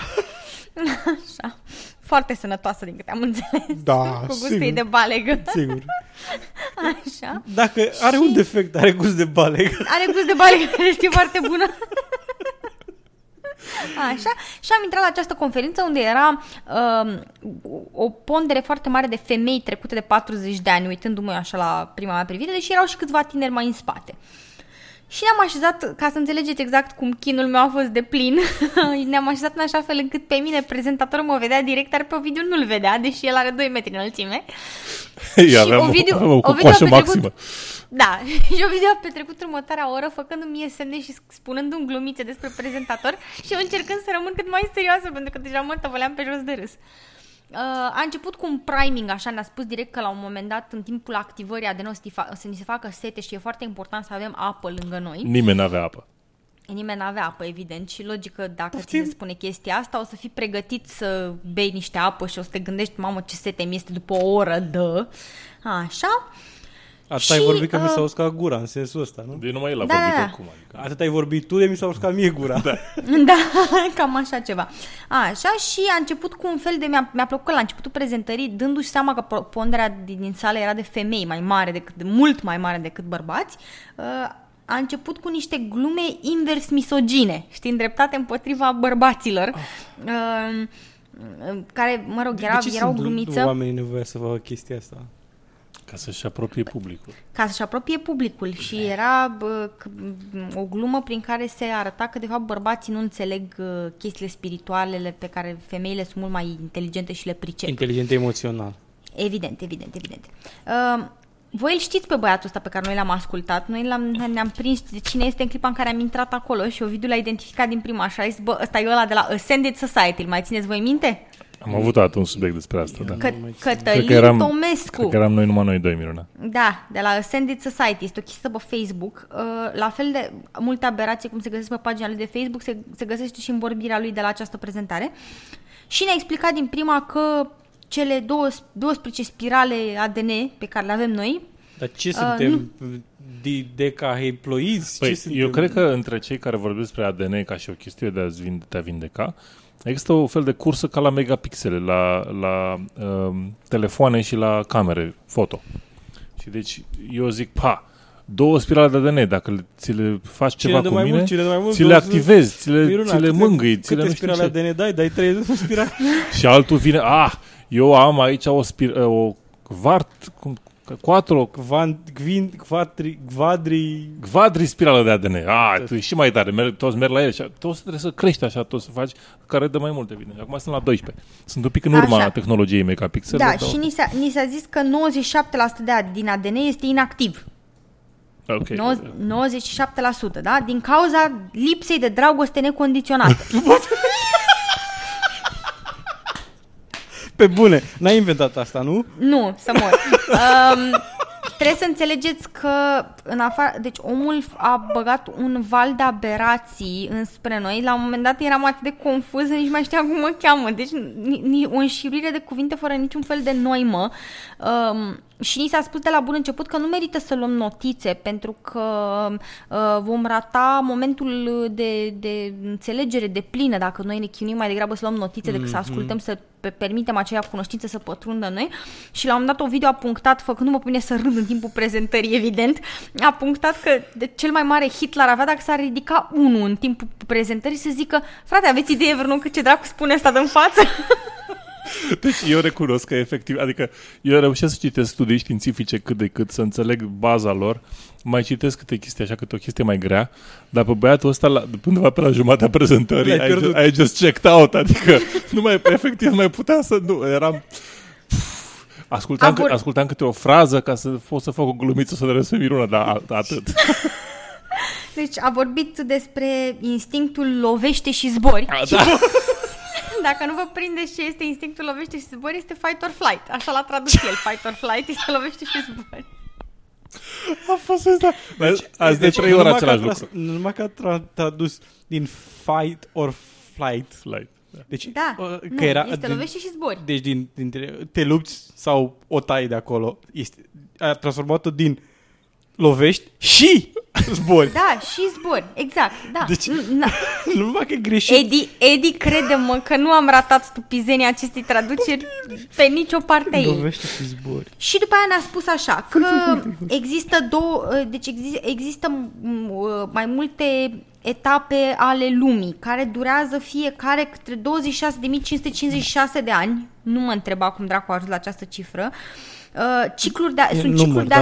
Așa. Foarte sănătoasă din câte am înțeles. Da, Cu gustul sigur. ei de balegă. Sigur. Așa. Dacă are un defect, are gust de balegă. Are gust de balegă, care este foarte bună. Așa, și am intrat la această conferință unde era um, o pondere foarte mare de femei trecute de 40 de ani, uitându-mă eu așa la prima mea privire, deși erau și câțiva tineri mai în spate. Și ne-am așezat, ca să înțelegeți exact cum chinul meu a fost de plin, ne-am așezat în așa fel încât pe mine prezentatorul mă vedea direct, dar pe Ovidiu nu-l vedea, deși el are 2 metri înălțime. Eu aveam, Ovidiu- aveam o Ovidiu a cocoașă petrecut- maximă. Da, și Ovidiu a petrecut următoarea oră făcându-mi mie semne și spunându-mi glumițe despre prezentator și eu încercând să rămân cât mai serioasă pentru că deja mă tăvăleam pe jos de râs. Uh, a început cu un priming, așa, ne-a spus direct că la un moment dat, în timpul activării adenoi, să, ni fa- să ni se facă sete și e foarte important să avem apă lângă noi. Nimeni n-avea apă. Nimeni n-avea apă, evident, și logică, dacă ți se spune chestia asta, o să fii pregătit să bei niște apă și o să te gândești, mamă, ce sete mi este după o oră de... Așa. Atât ai Și, vorbit că mi uh, s-a uscat gura în sensul ăsta, nu? De numai el a Da, vorbit da, da. oricum. Adică. Atât ai vorbit tu de mi s-a uscat mie gura. Da. Da, cam așa ceva. Așa și a început cu un fel de... Mi-a, mi-a plăcut la începutul prezentării, dându-și seama că po- ponderea din, din sală era de femei mai mare decât, de mult mai mare decât bărbați, uh, a început cu niște glume invers misogine, știi, îndreptate împotriva bărbaților. Uh, care, mă rog, era, de ce era o sunt glumiță. oamenii nevoie să facă chestia asta? Ca să-și apropie publicul. Ca să-și apropie publicul și era bă, c- o glumă prin care se arăta că de fapt bărbații nu înțeleg uh, chestiile spiritualele pe care femeile sunt mult mai inteligente și le pricep. Inteligent emoțional. Evident, evident, evident. Uh, voi îl știți pe băiatul ăsta pe care noi l-am ascultat, noi l-am, ne-am prins de cine este în clipa în care am intrat acolo și Ovidiu l-a identificat din prima și a zis, bă, ăsta e ăla de la Ascended Society, îl mai țineți voi minte? Am avut atât un subiect despre asta, da. Că, Cred Cătălin că eram, Tomescu. Cred că eram noi numai noi doi, Miruna. Da, de la Ascended Society. Este o chestie pe Facebook. Uh, La fel de multe aberații cum se găsesc pe pagina lui de Facebook, se, se găsește și în vorbirea lui de la această prezentare. Și ne-a explicat din prima că cele două, 12 spirale ADN pe care le avem noi, Dar ce Uh, suntem? De, decaheploizi? Păi, ce suntem? eu cred că între cei care vorbesc despre ADN ca și o chestie de a, vinde, de a vindeca, există o fel de cursă ca la megapixele, la, la um, telefoane și la camere, foto. Și deci eu zic, pa, două spirale de ADN, dacă le- ți le faci Cine ceva dă cu mai mine, mult, cine dă mai mult, ți le două- activezi, ți le, Miruna, ți le câte- mângâi, ți le câte nu știu spirale ce. ADN dai? Dai 30 spirale? Și altul vine, ah, eu am aici o, spir, o vart, cum, quattro, Van, gvin, quatri, quadri... Quadri spirală de ADN. Ah, tu ești și mai tare. Merg, toți merg la el. Și toți trebuie să crești așa, toți să faci, care dă mai multe vine. Acum sunt la 12. Sunt un pic în urma Așa. tehnologiei megapixel. da, și ni s-a, ni s-a zis că 97% de, din ADN este inactiv. Ok. 97%, da? Din cauza lipsei de dragoste necondiționată. Pe bune, n-ai inventat asta, nu? Nu, să mor. Um, trebuie să înțelegeți că în afară, deci omul a băgat un val de aberații înspre noi. La un moment dat eram atât de confuz, nici nu mai știam cum mă cheamă. Deci ni, ni, o înșiruire de cuvinte fără niciun fel de noimă. Um, și ni s-a spus de la bun început că nu merită să luăm notițe pentru că uh, vom rata momentul de, de înțelegere de plină dacă noi ne chinuim mai degrabă să luăm notițe decât să Mhm. ascultăm, să pe- permitem aceea cunoștință să pătrundă în noi. Și la un moment dat o video a punctat, făcându-mă pe mine să râd în timpul prezentării, evident, a punctat că de cel mai mare hit l-ar avea dacă s-ar ridica unul în timpul prezentării să zică frate, aveți idee vreunul că ce dracu spune asta în față? Deci eu recunosc că efectiv, adică eu reușesc să citesc studii științifice cât de cât, să înțeleg baza lor, mai citesc câte chestii așa, câte o chestie mai grea, dar pe băiatul ăsta, la, undeva pe la jumătatea prezentării, L-ai ai pierdut. just, I just checked out, adică nu mai, efectiv nu mai puteam să, nu, eram... Ascultam, A vor- câte, ascultam câte o frază ca să pot să fac o glumiță să ne pe Miruna, dar a- atât. Deci a vorbit despre instinctul lovește și zbori. A, da. Dacă nu vă prindeți ce este instinctul lovește și zbori, este fight or flight. Așa l-a tradus el. Fight or flight este lovește și zbori. A fost asta. Deci, Azi de trei nu ori numai același că a lucru. tras- Nu numai că a tra- tradus din fight or flight. Flight. Deci, Da, uh, nu, că era este lovește și zbori. Deci din, dintre, te lupți sau o tai de acolo. Este, a transformat-o din lovești și zbori. Da, și zbori, exact, da. Deci- N- na- nu numai că e greșit. Edi, Edi, crede-mă că nu am ratat stupizenia acestei traduceri pe nicio parte a ei. Lovește și zbori. Și după aia ne-a spus așa, că există două, deci exi- există m, uh, mai multe etape ale lumii, care durează fiecare către 26.556 de ani, nu mă întreba cum dracu a ajuns la această cifră, uh, cicluri de, E sunt număr, cicluri de da?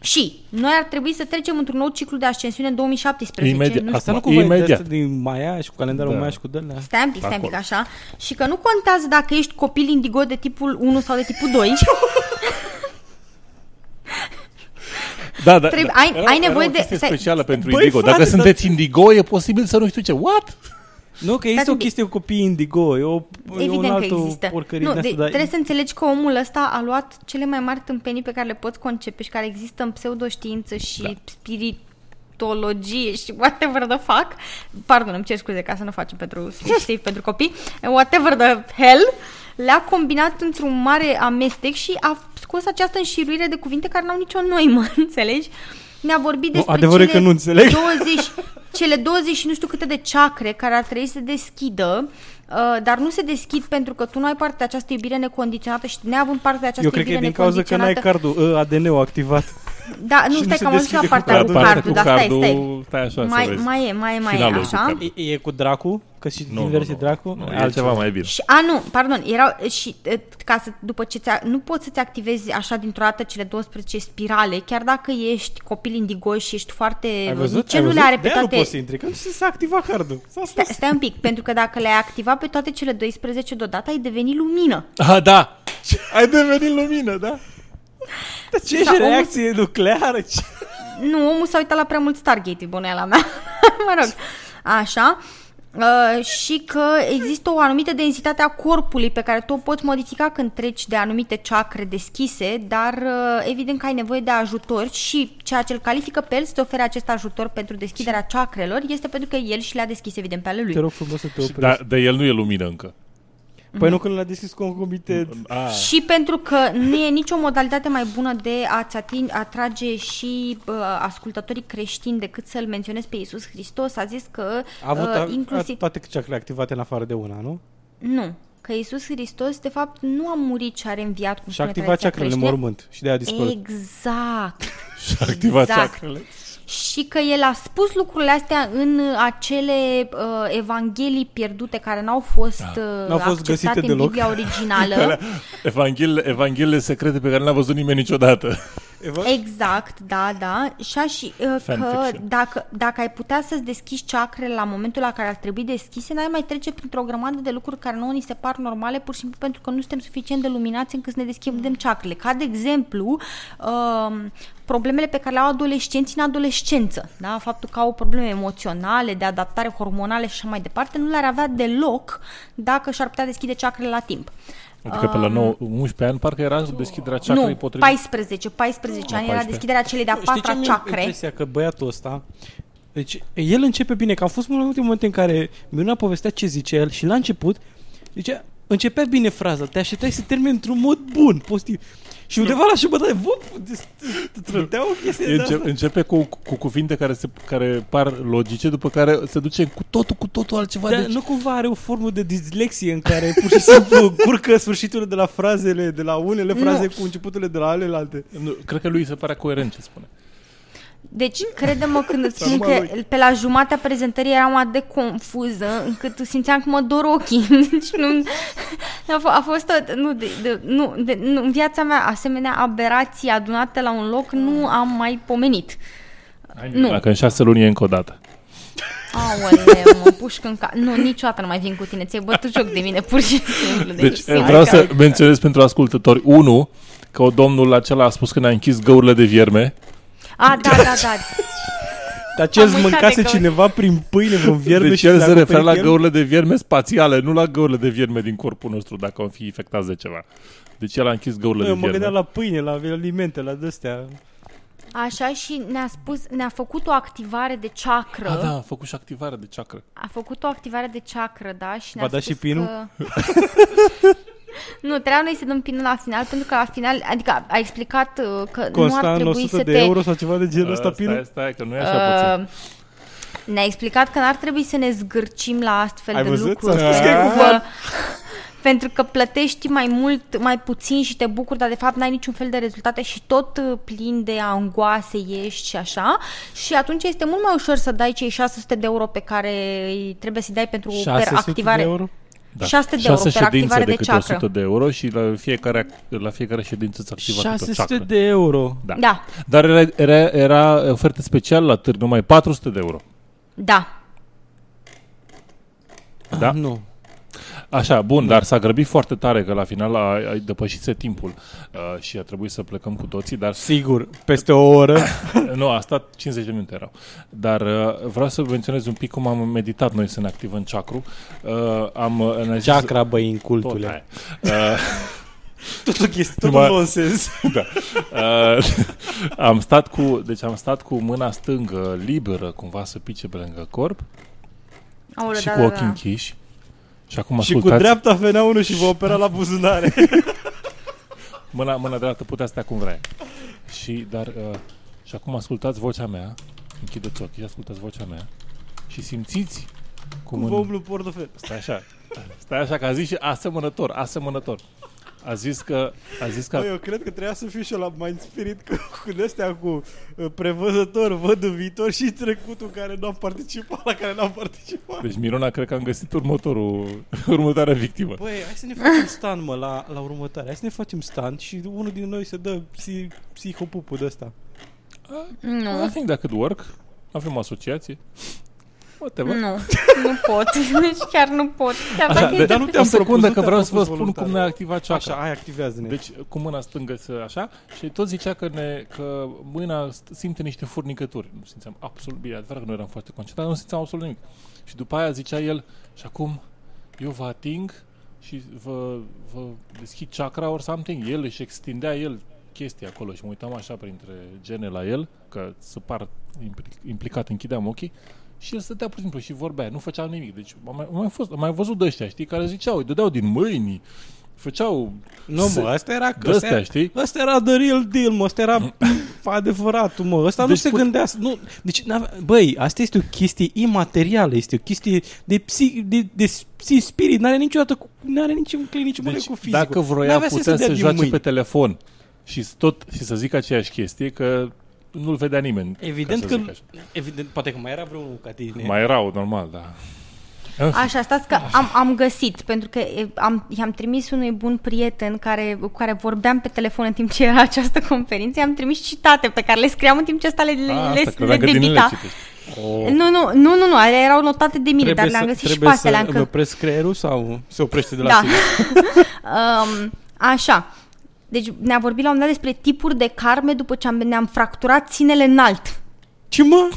Ascensiune. Și noi ar trebui să trecem într-un nou ciclu de ascensiune în 2017. Imediat. nu Asta știu. nu cumva e de Imediat. asta din Maia și cu calendarul Da. Maia și cu dălea. Stai un pic, stai un pic, Acolo. așa. Și că nu contează dacă ești copil indigo de tipul 1 sau de tipul 2. Da, da, Trebuie- da. ai- Era- ai era nevoie o de- chestie stai- specială pentru Băi, Indigo. frate, Dacă dar- sunteți Indigo, e posibil să nu știu ce. What? Nu, că există Stați o un pic. chestie cu copii indigo. E, o, e un Evident că altă există. porcărie Nu, din de, asta, dar trebuie să înțelegi că omul ăsta a luat cele mai mari tâmpenii pe care le poți concepe și care există în pseudoștiință și Da. spiritologie și whatever the fuck. Pardon, îmi cer scuze ca să nu facem pentru safe pentru copii. Whatever the hell le-a combinat într-un mare amestec și a scos această înșiruire de cuvinte care n-au nicio noimă, înțelegi? Ne-a vorbit Nu, despre adevărul e cele că nu înțeleg. 20, cele 20 și nu știu câte de chakre care ar trebui să se deschidă, uh, dar nu se deschid pentru că tu nu ai parte de această iubire necondiționată și neavând parte de această Eu cred că e iubire din cauza că n-ai necondiționată... cardul, ă, ADN-ul activat. Da, nu, și nu stai se că am ajuns la deschide cu partea cu cardul. cardul, dar stai, cardul, stai. stai așa să Mai, vezi. mai e, mai e, mai e, Finalul cu așa. cardul. E, e cu dracu? Că și Nu, inverse nu, nu. dracu? Nu, e altceva. ceva mai bine. Și, a, nu, pardon, erau și e, ca să, după ce ți nu poți să-ți activezi așa dintr-o dată cele 12 spirale, chiar dacă ești copil indigoș și ești foarte... Ai văzut? Ce Ai nu văzut? le are pe De-aia toate... nu poți să intri, că nu s-a activat cardul. S-a Stai, stai un pic, pentru că dacă le-ai activat pe toate cele 12 deodată, ai devenit lumină. Ah, da! Ai devenit lumină, da? Dar ce Sau e omul- reacție nucleară? Ce? Nu, omul s-a uitat la prea mult Stargate, e bănuiala mea. mă rog, așa. Uh, și că există o anumită densitate a corpului pe care tu o poți modifica când treci de anumite chakre deschise, dar uh, evident că ai nevoie de ajutor și ceea ce îl califică pe el să te ofere acest ajutor pentru deschiderea chakrelor este pentru că el și le-a deschis evident pe ale lui. Te rog frumos să te oprești. Dar de el nu e lumină încă. Păi nu când l-a deschis concomitent. Ah. Și pentru că nu e nicio modalitate mai bună de a-ți ating, atrage și uh, ascultătorii creștini decât să-L menționezi pe Iisus Hristos, a zis că A avut uh, a, inclusiv... a, toate ceacrele activate în afară de una, nu? Nu, că Iisus Hristos de fapt nu a murit și a reînviat cum Și a spune activat tradiția ceacrele în creștină. mormânt și de-aia a dispărut. Exact. Și a activat Exact. chakrele. Și că el a spus lucrurile astea în acele uh, evanghelii pierdute care n-au fost, uh, N-au fost găsite acceptate în deloc. Biblia originală. Alea, Evanghelele, evangheliile secrete pe care n-a văzut nimeni niciodată. Exact, da, da. Și și uh, că Fanfiction. dacă, dacă ai putea să-ți deschizi chakrele la momentul la care ar trebui deschise, n-ai mai trece printr-o grămadă de lucruri care nouă ni se par normale, pur și simplu pentru că nu suntem suficient de luminați încât să ne deschidem chakrele. Ca de exemplu, uh, problemele pe care le au adolescenții în adolescență, da? faptul că au probleme emoționale, de adaptare hormonale și așa mai departe, nu le-ar avea deloc dacă și-ar putea deschide chakrele la timp. Adică pe la Um, 9, 11 ani parcă era deschiderea chakrei nu, potrivit. 14, 14 ani era 14. deschiderea celei de-a Știi ce patra am chakre. impresia că băiatul ăsta deci el începe bine, că au fost multe momente în care Miruna povestea ce zice el și la început zicea, începea bine fraza, te așteptai să termine într-un mod bun, pozitiv. Și undeva la jumătate, vop, trătea o chestie de Începe, asta. începe cu, cu cuvinte care, se, care par logice, după care se duce cu totul, cu totul altceva. Dar deci... nu cumva are o formă de dislexie în care pur și simplu curcă sfârșiturile de la frazele, de la unele fraze Nu. cu începuturile de la alelalte. Nu, cred că lui se pare coerent ce spune. Deci, crede-mă când îți spun Numai că pe la jumatea prezentării eram atât de confuză încât simțeam că mă dor ochii. Deci nu, a, f- a fost tot, nu, de, de, nu, de, nu, în viața mea asemenea aberații adunate la un loc nu am mai pomenit. Nu. Dacă în șase luni e încă o dată. Aoleu, mă pușc în ca... Nu, niciodată nu mai vin cu tine, ți-ai bătut joc de mine, pur și simplu. Deci simt vreau că- să menționez pentru ascultători, unu, că o domnul acela a spus că ne-a închis găurile de vierme. A, da, da, da. Dar ce Am îți uitat mâncase de găuri. cineva prin pâine, vreun vierme deci și el ți-a se referă la acoperit el? găurile de vierme spațiale, nu la găurile de vierme din corpul nostru, dacă am fi infectați de ceva. Deci el a închis găurile Eu de mă vierme. gândeam la pâine, la alimente, la de-astea. Așa și ne-a spus, ne-a făcut o activare de chakră. A, da, a făcut și activare de ceacră. A făcut o activare de chakră, da? Și ne-a V-a dat spus și pinul? Că... nu, trebuia noi să dăm pinul la final, pentru că la final, adică a explicat uh, că nu Consta ar în trebui 100 să de te... euro sau ceva de genul ăsta Uh, pinul? Stai, stai, că nu e așa puțin. Uh, ne-a explicat că n-ar trebui să ne zgârcim la astfel Ai de văzut? lucruri. S-a spus că e pentru, cumva- că, pentru că plătești mai mult, mai puțin și te bucuri, dar de fapt n-ai niciun fel de rezultate și tot uh, plin de angoase ești și așa. Și atunci este mult mai ușor să dai cei 600 de euro pe care îi trebuie să-i dai pentru per 600 activare. de euro? Da. 600 de Șase euro per ședințe activare de de câte chakra. 100 de euro și la fiecare, la fiecare ședință îți activă câte o 600 ceacră. de euro. Da. Da, Dar era, era, era ofertă specială la târg, numai 400 de euro. da. Da? Ah, Nu. Așa, bun, dar s-a grăbit foarte tare că la final a, a depășise timpul uh, și a trebuit să plecăm cu toții, dar Sigur, peste o oră. nu, a stat 50 de minute erau. Dar uh, vreau să menționez un pic cum am meditat noi să ne activăm chakru. Uh, am uh, ne-a zis- Chakra, băi, în Tot cultule. aia. Uh, Tot o chestie, tot Numai- un nonsens. da. Uh, am stat cu, deci am stat cu mâna stângă liberă cumva să pice pe lângă corp Aoleu, și da, cu da, ochii da. închiși. Și acum Și cu ascultați, dreapta venea unul și vă opera la buzunare. mâna, mâna dreaptă putea stea cum vrea. Și, dar, uh, și acum ascultați vocea mea, închideți ochii, ascultați vocea mea și simțiți cum Cum vă în, umplu portofel. Stai așa. Stai așa, că a zis și asemănător, asemănător. A zis că... A zis că Bă, eu cred că trebuia să fiu și eu la Mind Spirit cu, cu de-astea cu uh, prevăzător, văd în viitor și trecutul care nu am participat, la care n-am participat. Deci Mirona cred că am găsit următorul, următoarea victimă. Băi, hai să ne facem stand, mă, la, la următoare. Hai să ne facem stand și unul din noi se dă psi, psihopupul de ăsta. Nu. I think that could work. Avem asociație. Whatever. Nu, nu pot. Deci chiar nu pot. Chiar Așa, dacă de, este dar nu te-am prin- secundă că te-am vreau să vă propus spun voluntar. cum ne-a activat ceacra. Așa, hai, activează-ne. Deci cu mâna stângă să așa și tot zicea că, ne, că mâna st- simte niște furnicături. Nu simțeam absolut bine, adevărat că nu eram foarte concentrat, nu simțeam absolut nimic. Și după aia zicea el, și acum eu vă ating și vă, vă deschid chakra or something. El își extindea el chestia acolo și mă uitam așa printre gene la el, că să par impli- implicat, închideam ochii și el stătea pur și simplu și vorbea, nu făcea nimic. Deci am mai, am mai, fost, am mai văzut de ăștia, știi, care ziceau, îi dădeau din mâini, făceau... Nu, mă, asta era... De astea, știi? Asta era the real deal, mă, asta era adevăratul, mă. Ăsta nu Deci se put- gândea... să- Nu, deci, n-avea- băi, asta este o chestie imaterială, este o chestie de psi, de, de psi spirit, n-are niciodată, cu, n-are niciun clinici deci, cu fizicul. Dacă vroia, N-avea putea dea să din joace mâini. pe telefon și să tot și să zică aceeași chestie, că nu-l vedea nimeni. Evident ca că, să zic așa. evident, poate că mai era vreunul ca tine. Mai erau, normal, da. Așa, stați că am, am găsit, pentru că e, am, i-am trimis unui bun prieten care, cu care vorbeam pe telefon în timp ce era această conferință, i-am trimis citate pe care le scriam în timp ce ăsta le, le, A, le, asta, credeam le că din ele debita. citești. Nu, nu, nu, nu, nu, ale erau notate de mine, dar le-am găsit și trebuie pe astea, să le-am îmi că... opresc creierul sau se oprește de la Da. sine? um, așa. Deci ne-a vorbit la un moment dat despre tipuri de karme după ce am, ne-am fracturat ținele înalt. Ce mă?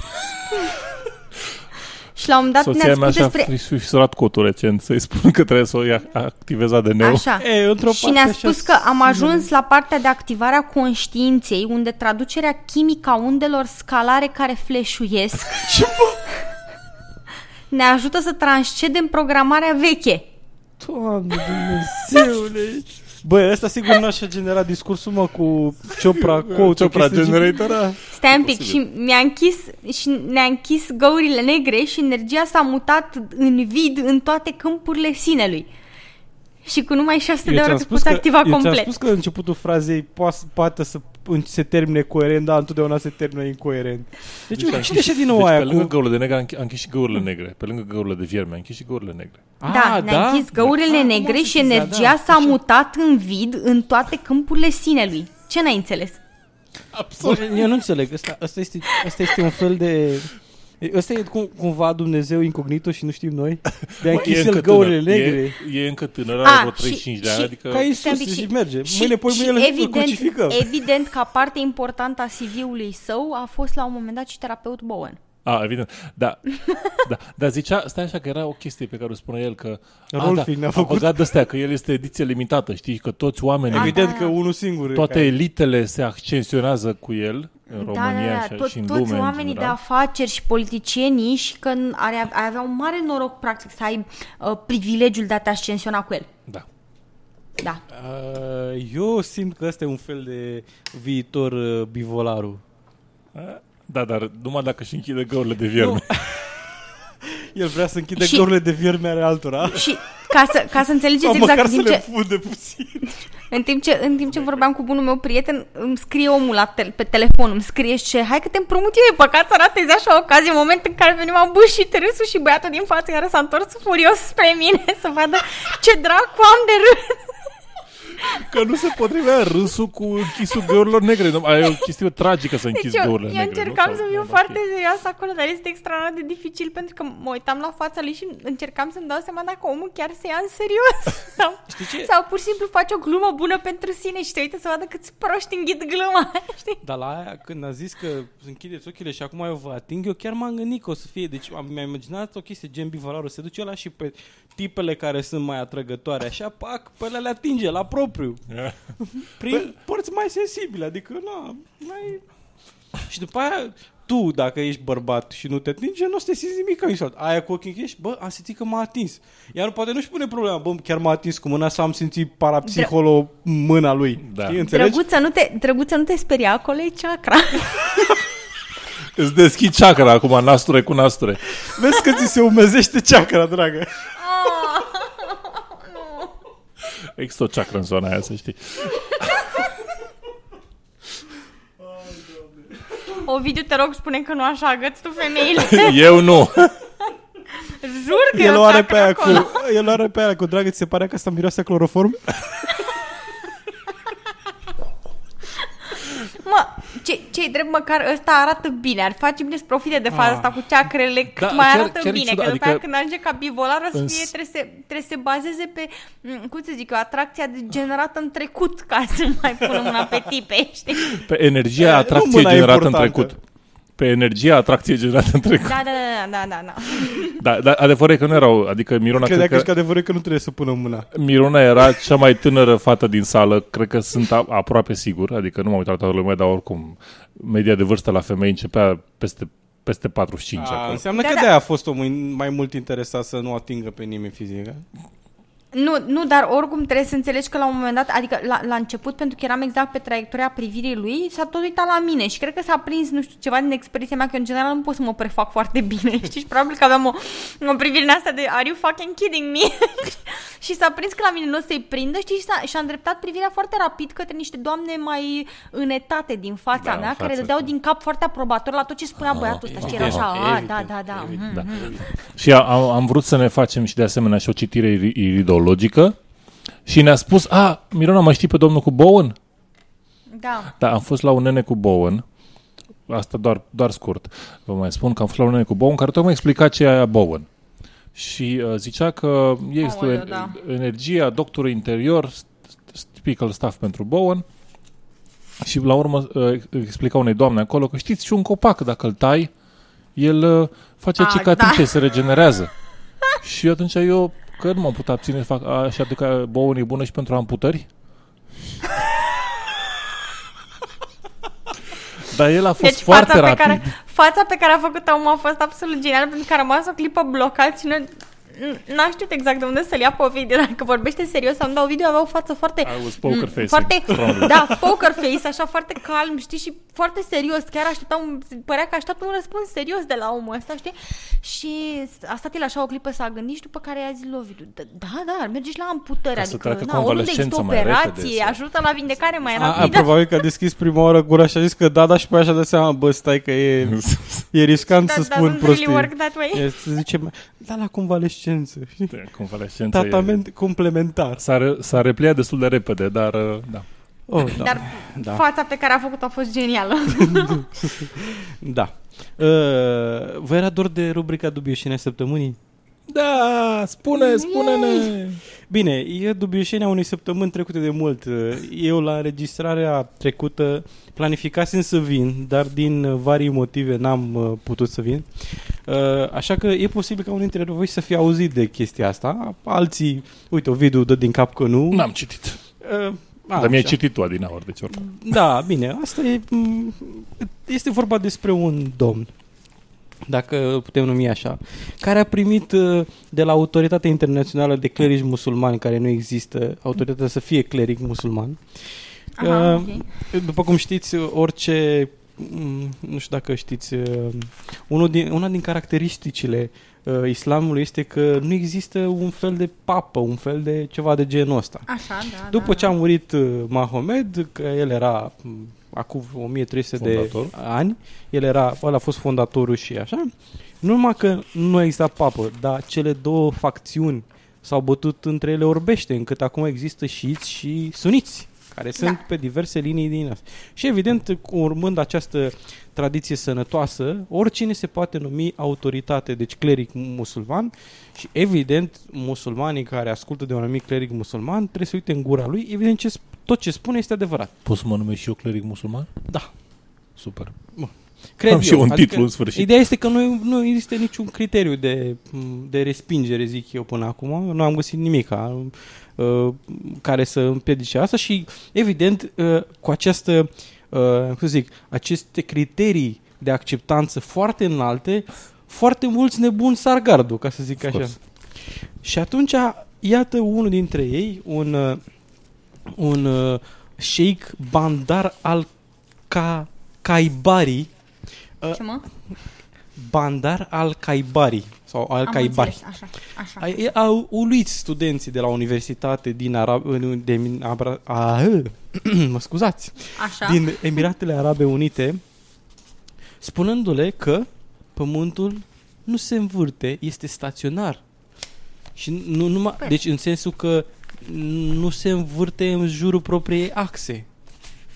Și la un moment dat Soția ne-a mea spus și-a despre... fi fisurat cotul recent să-i spun că trebuie să o ia activez ADN-ul. Așa. E, într-o și parte ne-a așa spus că am ajuns la partea de activare a conștiinței, unde traducerea chimică a undelor scalare care fleșuiesc ne ajută să transcedem programarea veche. Doamne Dumnezeule! Băi, ăsta sigur nu așa genera discursul, mă, cu Chopra Quote. Chopra o chestie gen- Generator, da. Stai un pic și mi-a închis și ne-a închis găurile negre și energia s-a mutat în vid în toate câmpurile sinelui. Și cu numai 600 de Eu ore ți-am te spus poți că, activa eu ți-am complet. spus că începutul frazei poate, poate să în- se termine coerent, dar întotdeauna se termină incoerent. Deci, am deci cine și din nou deci aia pe lângă cu... găurile negre am închi- am închis și găurile negre. Pe lângă găurile de vierme am închis și găurile negre. Da, Ah, ne-a închis găurile Ah, negre mă, și să zic, energia da, s-a așa. mutat în vid în toate câmpurile sinelui. Ce n-ai înțeles? Bă, eu nu înțeleg. Asta, asta, este, asta este un fel de... Ăsta e cum, cumva Dumnezeu incognito și nu știm noi? De a Bă, închis e el încă găurile tânăr. negre. E, e încă tânăr, A, are vreo și- 35 de ani, și- adică... Ca Stai un Iisus pic și merge. și- Mâine, poi și mâine îl evident, crucificăm. evident, ca parte importantă a CV-ului său a fost la un moment dat și terapeut Bowen. A, evident. Da, da. Dar zicea, stai așa, că era o chestie pe care o spunea el că... Rolfing ne-a a făcut. băgat de astea, că el este ediție limitată, știi, că toți oamenii... Evident că unul singur. e Toate care- elitele se ascensionează cu el în Da, România da, și, da, tot, și în toți lume oamenii în de general. afaceri și politicienii și că are, ai avea un mare noroc, practic, să ai uh, privilegiul de a te ascensiona cu el. Da. Da. Uh, eu simt că ăsta e un fel de viitor uh, bivolaru. Da, dar numai dacă și închide găurile de vierme. El vrea să închide Și- găurile de vierme ale altora. Și ca să, ca să înțelegeți Sau exact, măcar în să timp, le ce, funde puțin. în, timp ce, în timp ce vorbeam cu bunul meu prieten, îmi scrie omul la te- pe telefon, îmi scrie și hai că te împrumut eu, e păcat să ratezi așa o ocazie, în moment în care venim am bușit râsul și băiatul din față care s-a întors furios spre mine să vadă ce dracu am de râs. Că nu se potrivea râsul cu închisul găurilor negre. Nu, Aia e o chestie tragică să închizi Deci eu, găurile eu negre. încercam nu? să Sau- fiu da, foarte ok. serioasă acolo, dar este extraordinar de dificil pentru că mă uitam la fața lui și încercam să-mi dau seama dacă omul chiar se ia în serios sau, Știi ce? sau pur și simplu face o glumă bună pentru sine și te uită să vadă câți proști înghit gluma, știi? Dar la aia, când a zis că închideți ochile și acum eu vă ating, eu chiar m-am gândit că o să fie. Deci am, mi-am imaginat o chestie gen bivolaru. Se duce la și pe tipele care sunt mai atrăgătoare. Așa, pac, pe ele le atinge la propriu. Prin părți mai sensibile. Adică, na, mai... Și după aia, tu, dacă ești bărbat și nu te atinge, nu o să te simți nimic insult. Aia cu ochii închiși, bă, am simțit că m-a atins. Iar poate nu-și pune problema, bă, chiar m-a atins cu mâna sau am simțit parapsiholo mâna lui. Da. Știi, înțelegi? Drăguță, nu te, drăguță, nu te speria, acolo e chakra. Îți deschid chakra acum, nasture cu nasture. Vezi că ți se umezește ceacra, dragă. Există o ceacră în zona aia, să știi. Ovidiu, te rog, spune că nu așa agăți tu femeile. Eu nu. Jur că El e o o are pe ceacră aia cu, acolo. el o are pe aia cu dragă, ți se pare că asta miroase cloroform? Mă, ce, ce drept măcar ăsta arată bine. Ar face bine să profite de faza Ah. asta cu ceacrele cât Da, mai chiar- arată chiar e bine. ciudat, că după aia adică- când ajunge ca bivolar o să În fie, s- trebuie, să, trebuie să se bazeze pe, m, cum să zic eu, atracția de- generată în trecut ca să mai pună mâna pe tipe, știi? Pe energia nu atracției mâna e generată în importantă. trecut. Pe energia atracției generată în trecut. Da, da, da, da, da, da. Da, dar adevărul e că nu erau, adică Mirona, Credea cred că, că adevărul e că nu trebuie să pună mâna. Mirona era cea mai tânără fată din sală, cred că sunt a, aproape sigur, adică nu m-am uitat la toată lumea, dar oricum media de vârstă la femei începea peste, peste 45 A, acolo. înseamnă Da, că da. de-aia a fost omul mai mult interesat să nu atingă pe nimeni fizic. Da? Nu, nu, dar oricum trebuie să înțelegi că la un moment dat, adică la, la început, pentru că eram exact pe traiectoria privirii lui, s-a tot uitat la mine și cred că s-a prins, nu știu, ceva din expresia mea, că în general nu pot să mă prefac foarte bine, știi? Și probabil că aveam o, o privire în asta de Are you fucking kidding me? și s-a prins că la mine nu o să-i prindă, știi? Și, s-a, și a îndreptat privirea foarte rapid către niște doamne mai înetate din fața Da, în mea, care față, dădeau da. din cap foarte aprobator la tot ce spunea băiatul ăsta, știi? Era așa, a, da, da, da. mhm, Da. mhm." Și am, am vrut să ne facem și de asemenea și o citire iri- iridologică și ne-a spus, a, Mirona, mai știi pe domnul cu Bowen? Da. Da, am fost la un nene cu Bowen, asta doar, doar scurt, vă mai spun că am fost la un nene cu Bowen care tocmai explica ce e aia Bowen. Și uh, zicea că este Aoleu, o da. energia, doctorul interior, st- st- typical stuff pentru Bowen. Și la urmă uh, explica unei doamne acolo că știți și un copac, dacă îl tai, el uh, face Ah, cicatrice, da. se regenerează. și atunci eu, că nu m-am putut abține să fac, a, și adică Bowen e bună și pentru amputări? Dar el a fost Deci foarte fața pe, rapid. care, fața pe care a făcut-o omul a fost absolut genială pentru că a rămas o clipă blocat și nu, n-a știut exact de unde să-l ia pe Ovidiu, dacă vorbește serios sau nu, dar Ovidiu avea o față foarte... I was poker m, facing, Foarte, strongly. da, poker face, așa foarte calm, știi, și foarte serios. Chiar așteptam, părea că așteaptă un răspuns serios de la omul ăsta, știi? Și a stat el așa o clipă s-a gândit și după care i-a zis lui Ovidiu, "Da, da, da, ar merge și la amputări, Ca să adică, treacă na, oriunde există convalescența mai operație, repede, să- ajută la vindecare mai A, a, rapidă. probabil că a deschis prima oară gura și a zis că da, da, și pe aia și-a dat seama, bă, stai că e, e riscant That să spun doesn't really prostii. work that way. E, să zicem, da, la convalescență. știi? Da, Convalescența e- Tratament complementar. S-a, re- s-a repliat destul de repede, dar uh, da. Oh, da. Dar da. fața pe care a făcut-o a fost genială. da. Uh, vă era dor de rubrica Dubioșenia săptămânii? Da, spune, spune-ne! Bine, e dubioșenia unei săptămâni trecute de mult. Eu la înregistrarea trecută planificasem să vin, dar din uh, varii motive n-am uh, putut să vin. Uh, Așa că e posibil ca unul dintre voi să fie auzit de chestia asta. Alții, uite, Ovidiu dă din cap că nu. N-am citit. Uh, Dar mi-ai așa. citit tu, Adinaur, deci oricum. Da, bine, asta e... m, Este vorba despre un domn, dacă îl putem numi așa, care a primit uh, de la Autoritatea Internațională de Clerici Musulmani, care nu există, autoritatea să fie cleric musulman. Aha, Uh, După cum știți, orice... m, Nu știu dacă știți, uh, unul din, una din caracteristicile uh, islamului este că nu există un fel de papă, un fel de ceva de genul ăsta. Așa, da, După da, ce a murit uh, Mahomed, că el era m, acum 1300 Fondator. de ani, el era, ăla a fost fondatorul și așa, nu numai că nu exista papă, dar cele două facțiuni s-au bătut între ele orbește, încât acum există șiți și suniți, care sunt pe diverse linii din asta. Și evident, urmând această tradiție sănătoasă, oricine se poate numi autoritate, deci cleric musulman și evident musulmanii care ascultă de un anumit cleric musulman trebuie să uite în gura lui, evident ce, sp- tot ce spune este adevărat. Poți să mă numesc și eu cleric musulman? Da. Super. Cred Am și eu. un Adică titlu în sfârșit. Ideea este că nu, nu există niciun criteriu de, de respingere, zic eu, până acum. Nu am găsit nimic uh, care să împiedice asta și, evident, uh, cu această, uh, cum să zic, aceste criterii de acceptanță foarte înalte, foarte mulți nebuni sar gardul, ca să zic Of așa. course. Și atunci, iată unul dintre ei, un, uh, un uh, sheikh Bandar al Ka Kaibari, uh, Ce mă? Bandar al Caibari sau al Am Caibari. înțeles, așa, așa. Ai- Au uluit studenții de la universitate din Arab, din Abra, a, mă scuzați, Așa. din Emiratele Arabe Unite, spunându-le că pământul nu se învârte, este staționar. Și nu numai, Super. deci în sensul că nu se învârte în jurul propriei axe.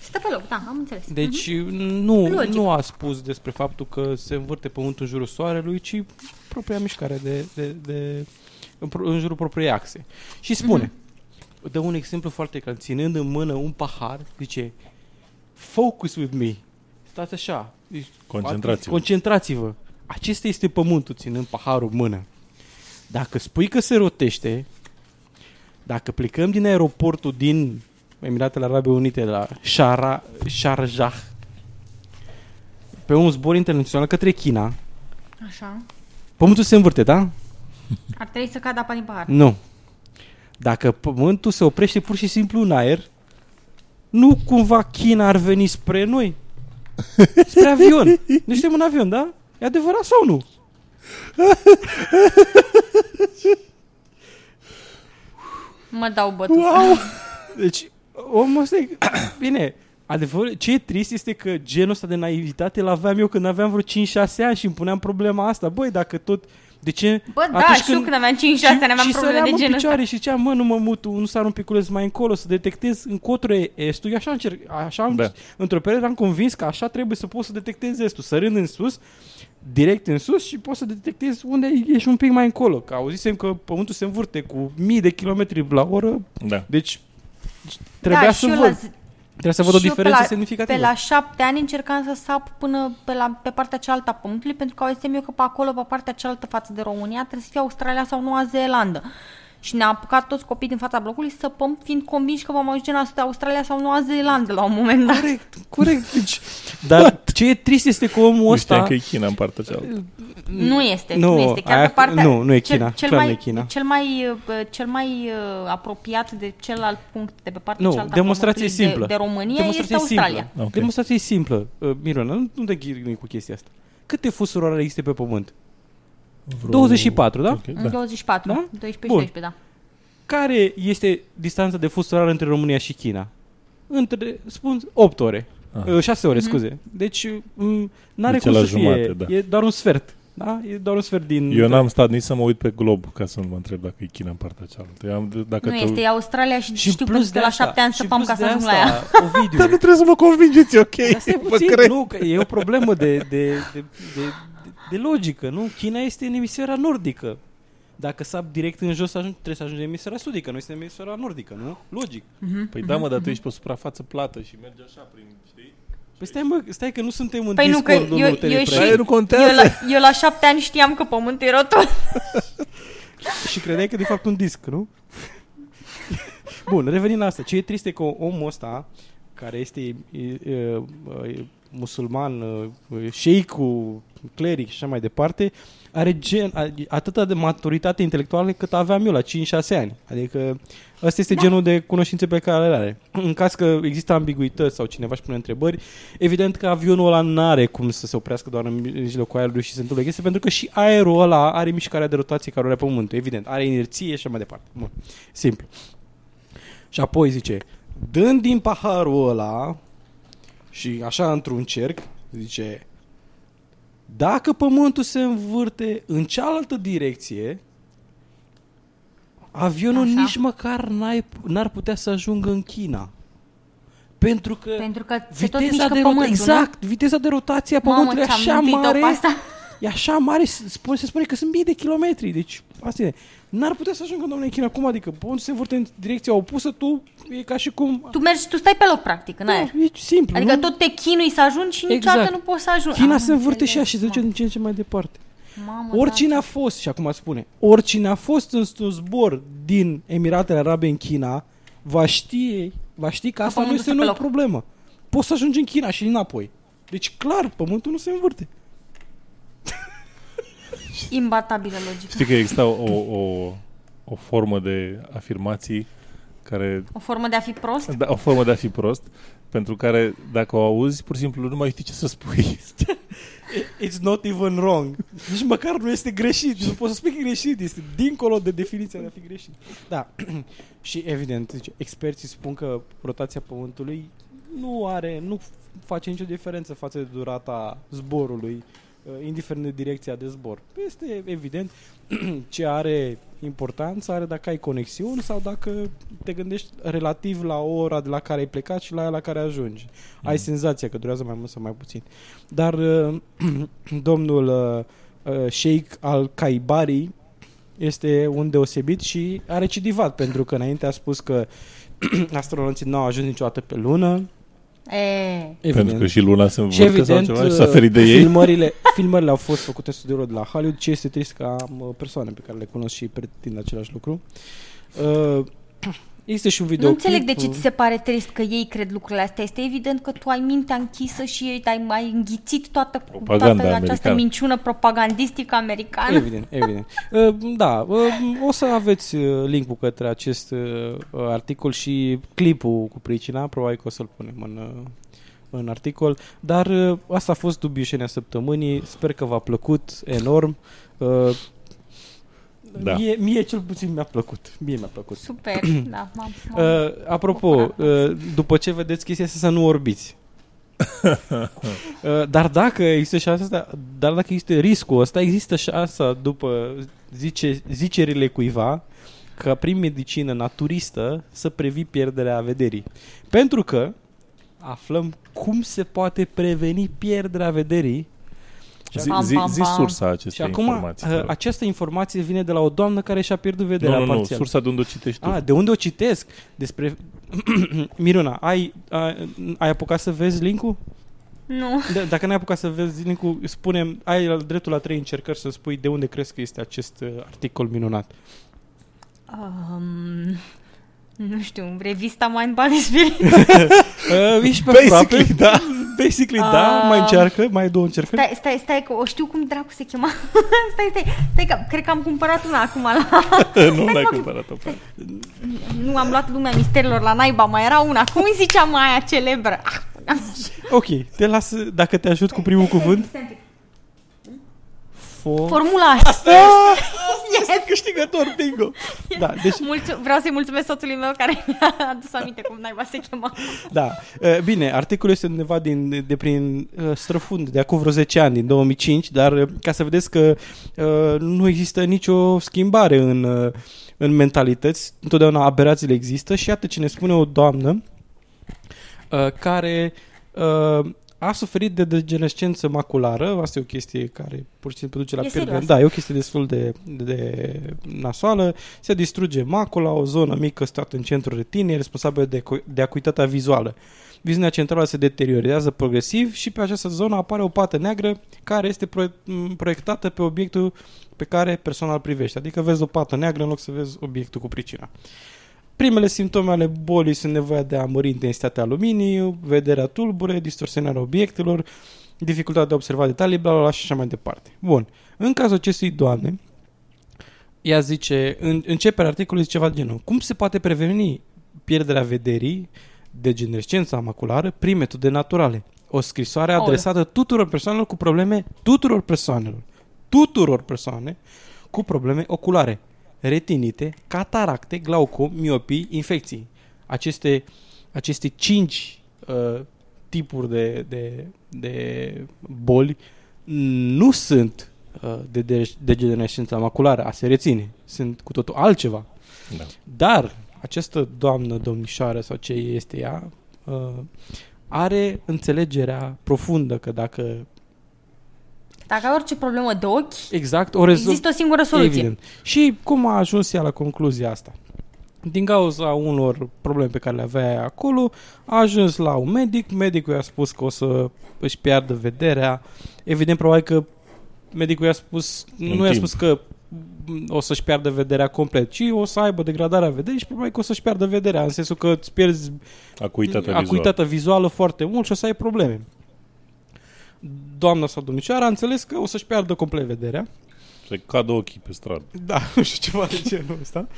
Stă pe loc, da, am înțeles. Deci Mhm. nu, Logic. nu a spus despre faptul că se învârte pământul în jurul soarelui, ci propria mișcare de, de, de, în, pro- în jurul propriei axe. Și spune, Mhm. dă un exemplu foarte clar, ținând în mână un pahar, zice, focus with me, stați așa, Deci, Concentrați-vă. concentrați-vă. Acesta este pământul, ținând paharul în mână. Dacă spui că se rotește, dacă plecăm din aeroportul din Emiratele Arabe Unite la Shara, Sharjah pe un zbor internațional către China, Așa. pământul se învârte, da? Ar trebui să cadă apa din pahar. Nu. Dacă pământul se oprește pur și simplu în aer, nu cumva China ar veni spre noi? Spre avion. Noi suntem în avion, da? E adevărat sau nu? Mă dau bătut. Wow! Deci, omul ăsta e... Bine, adevăr, ce e trist este că genul ăsta de naivitate îl aveam eu când aveam vreo 5-6 ani și îmi puneam problema asta. Băi, dacă tot... De ce? Bă, da, și eu când aveam 5-6 ani aveam și probleme săream de în genul picioare ăsta. și ziceam, mă, nu mă mutu, nu sar un piculeț mai încolo, să detectez încotro e estul. Eu așa încerc, așa am, Da. într-o perioadă am convins că așa trebuie să poți să detectezi estul, sărând în sus, direct în sus și poți să detectezi unde ești un pic mai încolo. Că auzisem că pământul se învârte cu mii de kilometri la oră, Da. deci trebuia da, să și eu văd. la zi- Trebuia să văd o și eu pe diferență la, semnificativă. Pe la șapte ani încercam să sap până pe, la, pe partea cealaltă a pământului, pentru că auzisem eu că pe acolo, pe partea cealaltă față de România, trebuie să fie Australia sau Noua Zeelandă. Și ne-a apucat toți copiii din fața blocului să săpăm, fiind convinși că vom ajunge în Australia sau Noua Zeelandă la un moment dat. Corect, corect. Deci, dar ce e trist este că omul Nu ăsta... știam că e China în partea cealaltă. Nu este, Nu, nu, este. Chiar aia- pe partea, nu, nu e cel- China, Cel, clar mai, nu e China. Cel mai, uh, cel mai uh, apropiat de celălalt punct de pe partea Nu, cealaltă a demonstrație pământului simplă. De, de România demonstrație este Australia. Simplă. Ok. Demonstrație simplă. Uh, Mirona, nu, nu te ghirui cu chestia asta. Câte fusuri orare există pe pământ? Vreo- 24, da? Ok, În 24, Da? 12 și Bun. 12, da. Care este distanța de fus orar între România și China? Între, spun, 8 ore. Ah. Uh, 6 ore, Mhm. scuze. Deci, m- n-are Deci cum la să fie. jumate, da. E doar un sfert. Da? E doar un sfert din... Eu n-am stat nici să mă uit pe glob ca să nu mă întreb dacă e China în partea cealaltă. Eu am, dacă Nu te- este, e Australia și, Și în știu plus plus de că la asta- șapte ani și săpam plus ca să de ajung la asta, ea. Ovidiu, Dar nu trebuie să mă convingeți, ok? Dar stai Vă puțin, cred. nu, că e o problemă de, de, de, de, de, de logică, nu? China este în emisfera nordică. Dacă sap direct în jos, ajung, trebuie să ajungi în emisfera sudică. Noi suntem în emisfera nordică, nu? Logic. Păi da, mă, dar tu ești pe o suprafață plată și mergi așa prin, știi? Păi stai, mă, stai că nu suntem în Păi nu, că Discord, eu, domnul eu, și, Teleprea. nu contează. eu, la, eu la șapte ani știam că pământul e rotund. Și credeai că de fapt un disc, nu? Bun, revenind la asta. Ce e trist e că omul ăsta, care este e, e, e, musulman, e, șeicul, cleric și așa mai departe, are gen, a- atâta de maturitate intelectuală cât aveam eu la 5-6 ani. Adică ăsta este da. genul de cunoștințe pe care le are. În caz că există ambiguități sau cineva își pune întrebări, evident că avionul ăla nu are cum să se oprească doar în mijlocul aerului și se întâmplă chestii, pentru că și aerul ăla are mișcarea de rotație care o are pământul, evident. Are inerție și așa mai departe. Bun. Simplu. Și apoi zice, dând din paharul ăla și așa într-un cerc, zice, dacă pământul se învârte în cealaltă direcție, avionul Așa. nici măcar n-ai, n-ar putea să ajungă în China. Pentru că, Pentru că se tot viteza mișcă de pământul, rot- exact, viteza de rotație a Mamă, pământului e ți-am așa mintit-o mare. pe asta. E așa mare, se spune, se spune că sunt mii de kilometri. Deci, asta e. N-ar putea să ajungă, domnule China, cum adică? Pământul se învârte în direcția opusă, tu e ca și cum... Tu mergi, tu stai pe loc, practic, în aer. Da, e simplu, Adică nu? tot te chinui să ajungi și niciodată Exact. nu poți să ajungi. China Am se învârte și ea înțeles, și se duce mă. din ce în ce mai departe. Mamă, Oricine da. a fost, și acum spune, oricine a fost în un zbor din Emiratele Arabe în China, va ști, va ști că asta nu pământul este stă o pe loc. problemă. Poți să ajungi în China și înapoi. Deci, clar, pământul nu se învârte. Imbatabilă logică. Știi că exista o, o, o formă de afirmații care... O formă de a fi prost? Da, o formă de a fi prost, pentru care dacă o auzi, pur și simplu nu mai știi ce să spui. It's not even wrong. Nici măcar nu este greșit. Nu poți să spui că e greșit. Este dincolo de definiția de a fi greșit. Da. și evident, zice, experții spun că rotația Pământului nu are, nu face nicio diferență față de durata zborului Uh, indiferent de direcția de zbor. Este evident ce are importanță are dacă ai conexiuni sau dacă te gândești relativ la ora de la care ai plecat și la ea la care ajungi. Mm. Ai senzația că durează mai mult sau mai puțin. Dar uh, domnul uh, Sheikh al-Kaibari este un deosebit și a recidivat pentru că înainte a spus că astronauții nu au ajuns niciodată pe lună, E. Evident. Pentru că și Luna se învârte evident, sau ceva și s-a ferit de ei. Filmările, filmările au fost făcute în studioul de la Hollywood, ce este trist că am persoane pe care le cunosc și pretind același lucru. Uh, este și un video. Nu înțeleg de ce ți se pare trist că ei cred lucrurile astea. Este evident că tu ai mintea închisă și ai mai înghițit toată, Propaganda toată această minciună propagandistică americană. Evident, evident. Uh, da, uh, o să aveți uh, linkul către acest articol și clipul cu pricina, probabil că o să-l punem în, în articol, dar asta a fost dubiușenia săptămânii, sper că v-a plăcut enorm. Da. Mie, mie cel puțin mi-a plăcut. Mie mi-a plăcut. Super, da. M-am, m-am uh, apropo, uh, după ce vedeți chestia asta să nu orbiți. uh, dar dacă există șansa dar dacă există riscul ăsta, există șansa după zice, zicerile cuiva ca prin medicină naturistă să previi pierderea vederii. Pentru că aflăm cum se poate preveni pierderea vederii Zi, zi, zi sursa acestei și acum, informații. Uh, această informație vine de la o doamnă care și-a pierdut vederea nu, nu, parțial. Nu, sursa de unde o citești tu. Ah, de unde o citesc? Despre... Miruna, ai, ai, ai apucat să vezi linkul? Nu. De, dacă n-ai apucat să vezi linkul, spune ai dreptul la trei încercări să spui de unde crezi că este acest uh, articol minunat. Um, nu știu, revista Mind Body Spirit. uh, ești pe Basically, aproape. da. Basically, uh, da, mai încearcă, mai două încercări. Stai, stai, stai, că o știu cum dracu se chema. stai, stai, stai, că cred că am cumpărat una acum la... nu n-ai cumpărat-o. Nu, am luat lumea misterilor la naiba, mai era una. Cum îi zicea mai aia celebră? Ah, ok, te las, dacă te ajut cu primul cuvânt. Stai, For... Formula asta. Asta ah, yes. este câștigător, bingo. Da, deci... Mulțu- vreau să-i mulțumesc soțului meu care mi-a adus aminte cum naiba se chema. Da, bine, articolul este undeva din, de prin străfund, de acum vreo 10 ani, din 2005, dar ca să vedeți că nu există nicio schimbare în, în mentalități, întotdeauna aberațiile există și iată ce ne spune o doamnă care a suferit de degenescență maculară, asta e o chestie care pur și simplu duce la pierdere. Da, e o chestie destul de, de nasoală. Se distruge macula, o zonă mică stată în centrul retinei, responsabilă de, de acuitatea vizuală. Viziunea centrală se deteriorează progresiv și pe această zonă apare o pată neagră care este proiectată pe obiectul pe care persoana îl privește. Adică vezi o pată neagră în loc să vezi obiectul cu pricina. Primele simptome ale bolii sunt nevoia de a mări intensitatea luminii, vederea tulbure, distorsionarea obiectelor, dificultatea de a observa detalii, bla, bla, bla și așa mai departe. Bun. În cazul acestui doamne, ea zice, în, începerea articolului zice ceva de genul, cum se poate preveni pierderea vederii, degenerescența maculară, prin metode naturale? O scrisoare adresată tuturor persoanelor cu probleme, tuturor persoanelor, tuturor persoane cu probleme oculare retinite, cataracte, glaucom, miopii, infecții. Aceste, aceste cinci uh, tipuri de, de, de boli nu sunt uh, de degenerescență maculară, a se reține. Sunt cu totul altceva. Da. Dar această doamnă, domnișoară sau ce este ea, uh, are înțelegerea profundă că dacă dacă ai orice problemă de ochi, exact, o rezol- există o singură soluție. Evident. Și cum a ajuns ea la concluzia asta? Din cauza unor probleme pe care le avea acolo, a ajuns la un medic, medicul i-a spus că o să își piardă vederea. Evident, probabil că medicul i-a spus, în nu timp. i-a spus că o să-și piardă vederea complet, ci o să aibă degradarea vederii și probabil că o să-și piardă vederea, în sensul că îți pierzi acuitatea, acuitatea vizuală. vizuală foarte mult și o să ai probleme doamna sau domnișoara a înțeles că o să-și piardă complet vederea. Să cadă ochii pe stradă. Da, nu știu ceva de genul ăsta.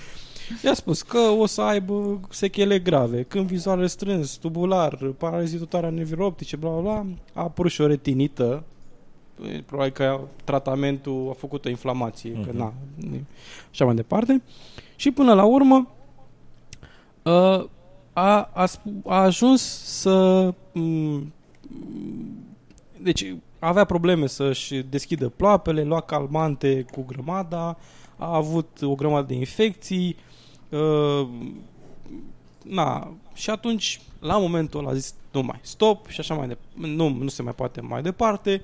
I-a spus că o să aibă sechele grave, când vizual restrâns, tubular, paralizie totală a nervilor optice, bla, bla, bla. A apărut și o retinită e, probabil că tratamentul a făcut o inflamație, uh-huh. că Mhm. na, e- așa mai departe. Și până la urmă uh, a, a, sp- a ajuns să m, deci avea probleme să-și deschidă ploapele, lua calmante cu grămada, a avut o grămadă de infecții, uh, na, și atunci, la momentul ăla a zis, nu mai, stop și așa mai departe, nu, nu se mai poate mai departe,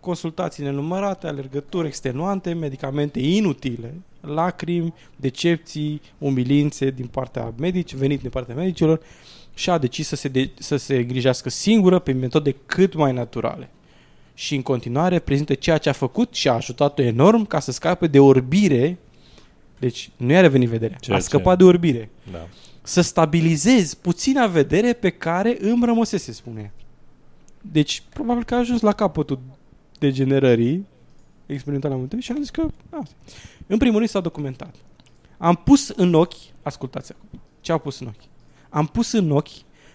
consultații nenumărate, alergături extenuante, medicamente inutile, lacrimi, decepții, umilințe din partea medici, venit din partea medicilor și a decis să se, de, să se îngrijească singură pe metode cât mai naturale. Și în continuare prezintă ceea ce a făcut și a ajutat-o enorm ca să scape de orbire. Deci nu i-a revenit vederea, Ceea a ce- scăpat de orbire. Da. Să stabilizezi puțina vedere pe care îmi rămăsese, spune. ea. Deci, probabil că a ajuns la capătul degenerării experimentale multe și am zis că... Asta. În primul rând s-a documentat. Am pus în ochi, ascultați acum, ce a pus în ochi? Am pus în ochi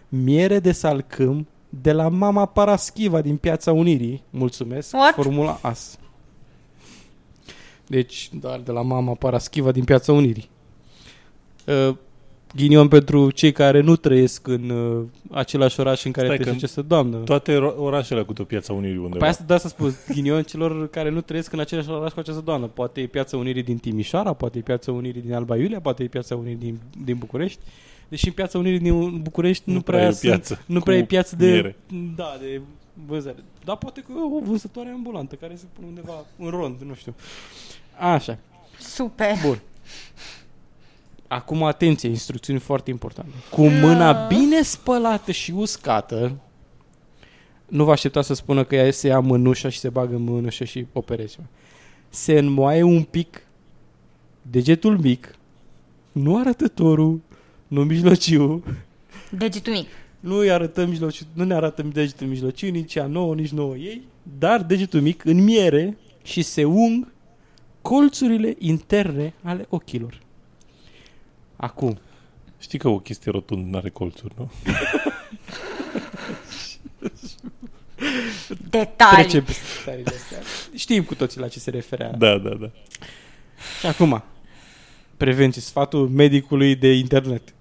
miere de salcâm de la mama Paraschiva din Piața Unirii. Mulțumesc. What? Formula AS. Deci, doar de la mama Paraschiva din Piața Unirii. Uh, ghinion pentru cei care nu trăiesc în uh, același oraș în care Stai trăiește că această doamnă. Toate ora- orașele cu o piața Unirii undeva. Păi asta, de asta spus, ghinion celor care nu trăiesc în același oraș cu această doamnă. Poate e Piața Unirii din Timișoara, poate e Piața Unirii din Alba Iulia, poate e Piața Unirii din, din București. Deși în Piața Unirii din București nu, Nu prea, prea e sunt- piață nu cu prea e piață de, miere. da, de vânzare. Dar poate că o vânzătoare ambulantă care se pune undeva în rond, nu știu. Așa. Super. Bun. Acum atenție, instrucțiuni foarte importante. Cu mâna bine spălată și uscată, nu vă aștepta să spună că ea se ia mânușa și se bagă în mânușă și operezi. Se înmoaie un pic degetul mic, nu arătătorul, nu mijlociu, Degetul mic. nu îi arătăm mijlociu, nu ne arată degetul mijlociu, nici a nouă, nici nouă ei, dar degetul mic în miere și se ung colțurile interne ale ochilor. Acum, Știi că o chestie rotundă nu are colțuri, nu? Detalii. trecem peste detaliile astea. Știm cu toții la ce se referea. Da, da, da. Și acum, prevenție, sfatul medicului de internet.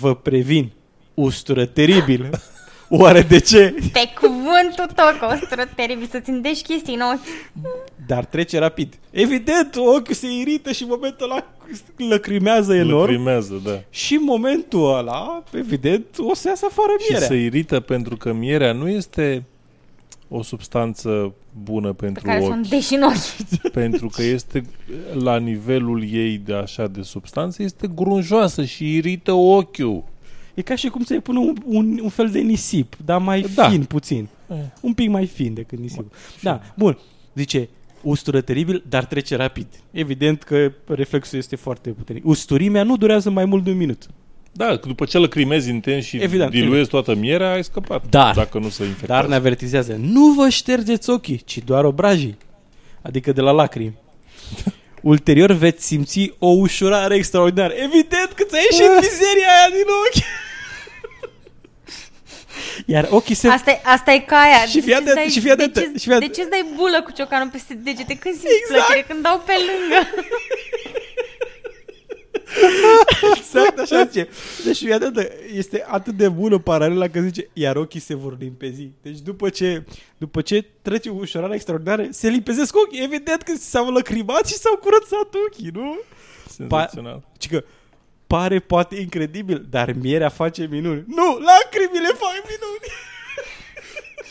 Vă previn, ustură teribilă. Oare de ce? Pe cuvântul tău că o stră teribil să-ți îndești chestii în ochi. Dar trece rapid. Evident, ochiul se irită și în momentul ăla lăcrimează enorm. Lăcrimează, da. Și în momentul ăla, evident, o să iasă afară Și mierea. se irită pentru că mierea nu este o substanță bună Pe pentru care să o ochi. îndești în ochi. pentru că este la nivelul ei de așa de substanță, este grunjoasă și irită ochiul. E ca și cum să-i pună un, un, un fel de nisip, dar mai Da. fin puțin. Eh. Un pic mai fin decât nisipul. Da, bun. Zice, ustură teribil, dar trece rapid. Evident că reflexul este foarte puternic. Usturimea nu durează mai mult de un minut. Da, că după ce lăcrimezi intens și Evident, diluezi toată mierea, ai scăpat. Dar- Dacă nu se infectează. Dar ne avertizează, nu vă ștergeți ochii, ci doar obrajii. Adică de la lacrimi. Ulterior veți simți o ușurare extraordinară. Evident că ți-a ieșit mizeria aia din ochi. Iar ochii se... Asta e, asta e ca aia. Și fii De ce atent, dai- și fii atent, de ce, și fii atent. de ce îți dai bulă cu ciocanul peste degete? Când simți Exact. plăcere? Când dau pe lângă. Exact așa zice. Deci fii atent, este atât de bună paralela că zice, iar ochii se vor limpezi. Deci după ce, după ce trece o ușurare extraordinară, se limpezesc ochii. Evident că s-au lăcrimat și s-au curățat ochii, nu? Senzațional. Și că pare poate incredibil, dar mierea face minuni. Nu, lacrimile fac minuni.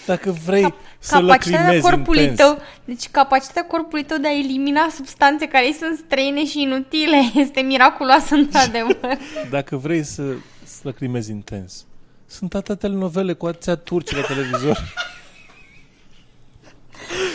Dacă vrei să Capacitatea lăcrimezi corpului intens, tău, deci capacitatea corpului tău de a elimina substanțe care îi sunt străine și inutile este miraculoasă într-adevăr. dacă vrei să, să lăcrimezi intens, sunt atâtea telenovele cu atâția turci la televizor.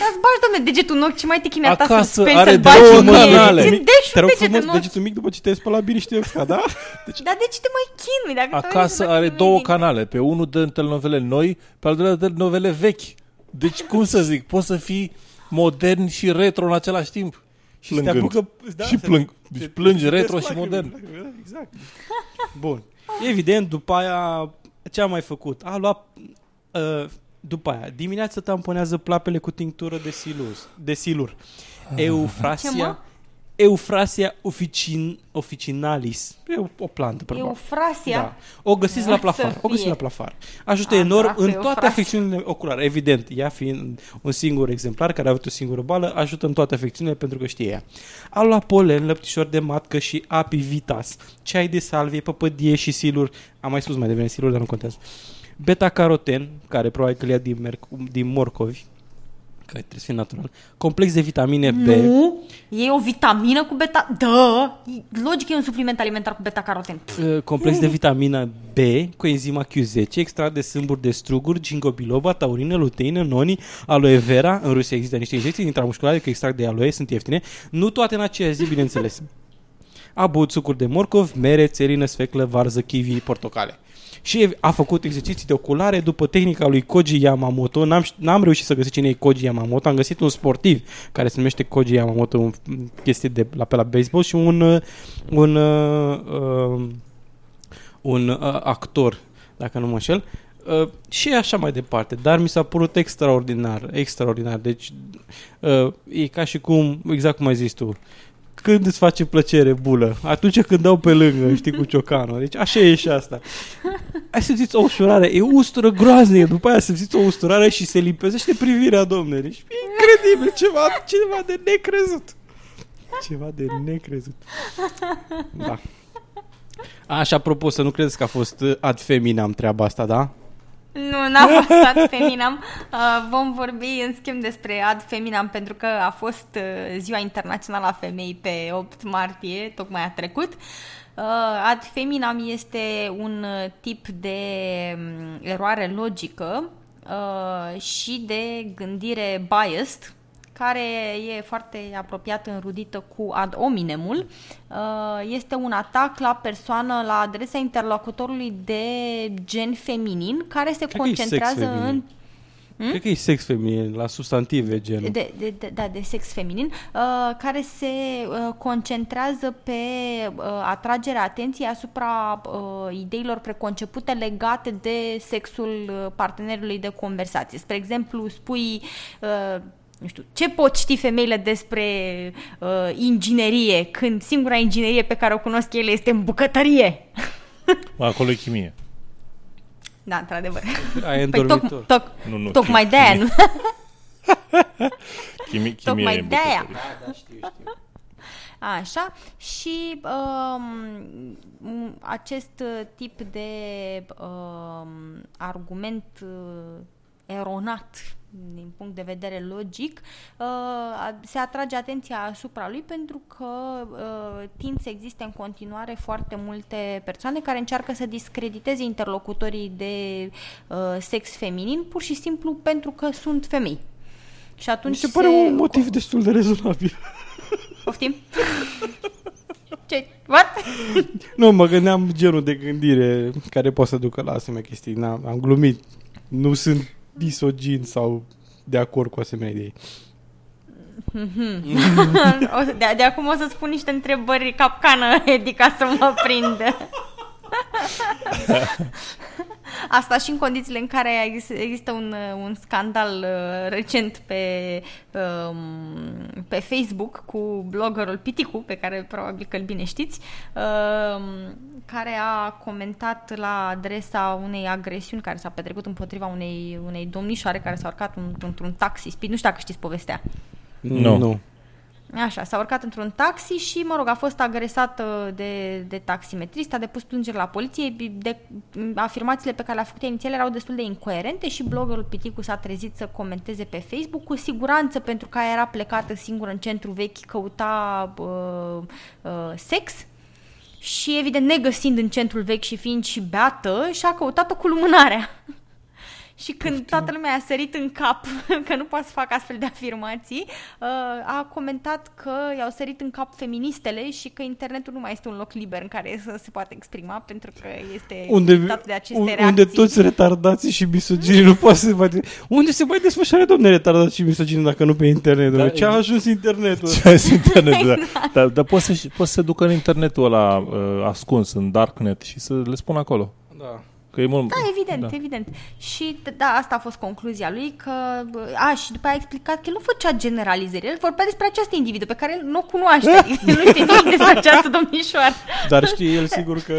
Ia-ți bagi, domne, degetul în ochi, ce mai te chinea ta Acasă să speri are să-l două bagi în mine. canale. Îți îndești Te un rog deget frumos, în ochi. degetul mic după ce te-ai spălat bine și te-ai uscat, da? Deci, Dar de ce te mai chinui? Dacă tu vrei să Acasă are lăcrimezi două din- canale. Pe unul dă telenovele noi, pe al doilea dă telenovele vechi. Deci, cum să zic, poți să fii modern și retro în același timp. și se te Plângând. apucă... Da, și se- plâng. se- Deci plângi se- retro se- și modern. Exact. Bun. Evident, după aia, ce a mai făcut? A luat... Uh, După aia, dimineața tamponează plapele cu tinctură de silus, de silur. Ce, Eufrasia, mă? Eufrasia officin, officinalis. E o, o plantă, probabil. Eufrasia? Da. O găsiți Să la plafar. O găsiți fie. la plafar. Ajută A, enorm dracu, în Eufrasia. toate afecțiunile oculare. Evident, ea fiind un singur exemplar care a avut o singură bală, ajută în toate afecțiunile pentru că știe ea. A luat polen, lăptișor de matcă și apivitas, ceai de salvie, păpădie și silur. Am mai spus mai devreme silur, dar nu contează. Beta-caroten, care probabil că le ia din, merc- din morcovi, că trebuie să fie natural. Complex de vitamine B. Nu, e o vitamină cu beta... Da, logic e un supliment alimentar cu beta-caroten. Uh, complex de vitamina B cu enzima Q10, extract de sâmburi de struguri, ginkgo biloba, taurină, luteină, noni, aloe vera. În Rusia există niște injecții intramusculare cu extract de aloe, sunt ieftine. Nu toate în aceeași zi, bineînțeles. A băut sucuri de morcov, mere, țelină, sfeclă, varză, kiwi, portocale. Și a făcut exerciții de oculare după tehnica lui Koji Yamamoto. N-am, ș- n-am reușit să găsesc cine e Koji Yamamoto. Am găsit un sportiv care se numește Koji Yamamoto, un chestie de la pe la baseball și un uh, un uh, uh, un uh, actor, dacă nu mă înșel, uh, și așa mai departe. Dar mi s-a părut extraordinar, extraordinar. Deci uh, e ca și cum, exact cum ai zis tu, când îți face plăcere bulă, atunci când dau pe lângă, știi, cu ciocanul. Deci așa e și asta. Ai simțit o ușurare, e ustură groaznică, după aia simțiți o usturare și se limpezește privirea, domne. Deci e incredibil, ceva, ceva de necrezut. Ceva de necrezut. Da. Așa, apropo, să nu credeți că a fost uh, ad feminam treaba asta, da? Nu, n-a fost ad feminam. Uh, vom vorbi în schimb despre ad feminam pentru că a fost uh, Ziua Internațională a Femei pe 8 martie, tocmai a trecut. Uh, ad feminam este un uh, tip de um, eroare logică uh, și de gândire biased, care e foarte apropiat înrudită cu ad hominemul. Uh, Este un atac la persoană la adresa interlocutorului de gen feminin care se Cred că e sex concentrează feminin. în Hmm? Cred că e sex feminin, la substantive genul. de, de, de, da, de sex feminin, uh, care se uh, concentrează pe uh, atragerea atenției asupra uh, ideilor preconcepute legate de sexul uh, partenerului de conversație. Spre exemplu, spui uh, nu știu, ce pot ști femeile despre uh, inginerie când singura inginerie pe care o cunosc ele este în bucătărie? Acolo e chimie. Da, într-adevăr. Ai Păi îndormitor. toc, toc, Nu, nu, tocmai chimie. de aia nu. Chimie, chimie Tocmai e în de aia. bucătărie. Așa, și um, m- acest uh, tip de um, argument uh, eronat din punct de vedere logic, uh, a- se atrage atenția asupra lui pentru că uh, tind să existe în continuare foarte multe persoane care încearcă să discrediteze interlocutorii de uh, sex feminin pur și simplu pentru că sunt femei. Și atunci Mi se pare un motiv destul de rezonabil. Poftim? Ce? What? Nu, mă gândeam genul de gândire care poate să ducă la asemenea chestii. N-am, am glumit. Nu sunt disogin sau de acord cu asemenea idei. O să- de, de acum o să spun niște întrebări capcană, Edi, ca să mă prindă. Asta și în condițiile în care exist- există un, uh, un scandal uh, recent pe, um, pe Facebook cu bloggerul Piticu, pe care probabil că îl bine știți, um, care a comentat la adresa unei agresiuni care s-a petrecut împotriva unei, unei domnișoare care s-a urcat un- într-un taxi speed. Nu știu dacă știți povestea. Nu. nu. Așa, s-a urcat într-un taxi și, mă rog, a fost agresată de, de taximetrist, a depus plângere la poliție. De, afirmațiile pe care le-a făcut ea inițial erau destul de incoerente și bloggerul Piticu s-a trezit să comenteze pe Facebook. Cu siguranță, pentru că ea era plecată singură în centru vechi, căuta uh, uh, sex și, evident, negăsind în centrul vechi și fiind și beată, și-a căutat-o cu lumânarea. Și când toată lumea a sărit în cap că nu poate să facă astfel de afirmații, uh, a comentat că i-au sărit în cap feministele și că internetul nu mai este un loc liber în care să se poate exprima pentru că este Unde, dictat de aceste un- reacții. unde toți retardații și misoginii nu poate să se mai... Unde se mai desfășoară, domne, retardați și misoginii dacă nu pe internet? Da, Da, Ce a ajuns internetul? Ce ai internet, da. Exact. Dar, dar poți, să, poți să se ducă în internetul ăla uh, ascuns, în darknet și să le spun acolo. Da. Că e mult... Da, evident, da. evident. Și da, asta a fost concluzia lui, că... A, și după aia a explicat că el nu făcea generalizări, el vorbea despre această individă pe care el nu o cunoaște, adică el nu știe nimic despre această domnișoară. Dar știe el sigur că...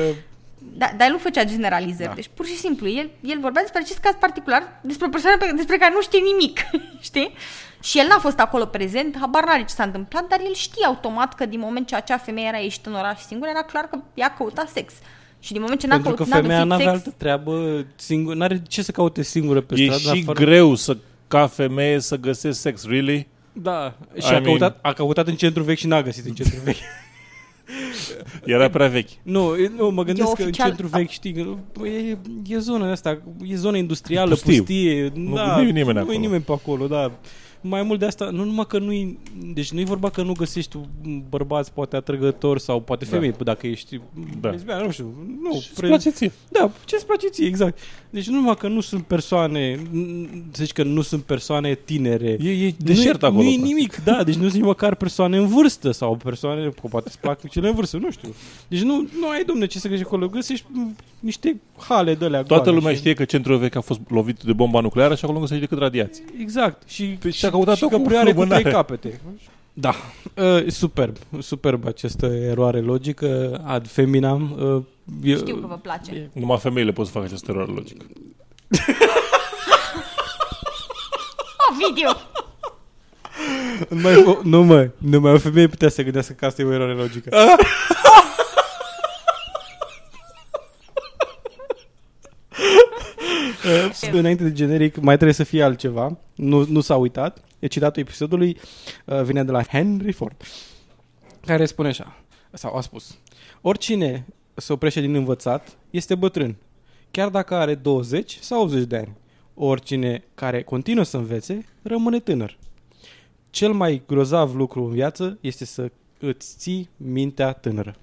Da, dar el nu făcea generalizări, da. deci pur și simplu, el, el vorbea despre acest caz particular, despre o persoană pe, despre care nu știe nimic, știi? Și el n-a fost acolo prezent, habar n-are ce s-a întâmplat, dar el știe automat că din moment ce acea femeie era ieșită în oraș singură, era clar că ea căuta sex. Și din moment ce n-a Pentru că căutat, femeia n-a n-avea găsit sex, altă treabă, singur, n-are ce să caute singură pe E stradă. și fără... greu să, ca femeie să găsești sex, really? Da, și Și a mean- căutat, a căutat în centru vechi și n-a găsit în centru vechi. Era prea vechi. Nu, e- nu, mă gândesc că în oficial- centru vechi, știi, că e, e zona asta, e zona industrială, Pustiu. pustie. Nu- da, nu e nimeni nu acolo. e nimeni pe acolo, da. Mai mult de asta, nu numai că nu deci nu e vorba că nu găsești bărbați poate atrăgători sau poate Da. femei, dacă ești Da. lesbian, nu știu, nu. Ce-ți place ție? Da, ce-ți place ție, exact. Deci nu numai că nu sunt persoane, să zici că nu sunt persoane tinere. E, e deșert nu, acolo. Nu e practic. nimic, da, deci nu sunt nici măcar persoane în vârstă sau persoane, că poate îți plac cele în vârstă, nu știu. Deci nu, nu ai, domne, ce să găsești acolo, găsești m, niște hale de alea Toată goale lumea și- știe că centrul vechi a fost lovit de bomba nucleară și acolo nu găsești decât radiații. Exact, și, Deci și, și-a căutat și o cu căprioare cu trei lumânare. capete. Da, uh, superb, superb această eroare logică ad feminam. Uh, eu- știu că vă place. Numai femeile pot să facă această eroare logică. Oh, video! Numai, o, nu mă, numai o femeie putea să gândească că asta e o eroare logică. Înainte de generic, mai trebuie să fie altceva. Nu, nu s-a uitat. E citatul episodului uh, vine de la Henry Ford, care spune așa, sau a spus, oricine se oprește din învățat este bătrân, chiar dacă are 20 sau 80 de ani. Oricine care continuă să învețe rămâne tânăr. Cel mai grozav lucru în viață este să îți ții mintea tânără.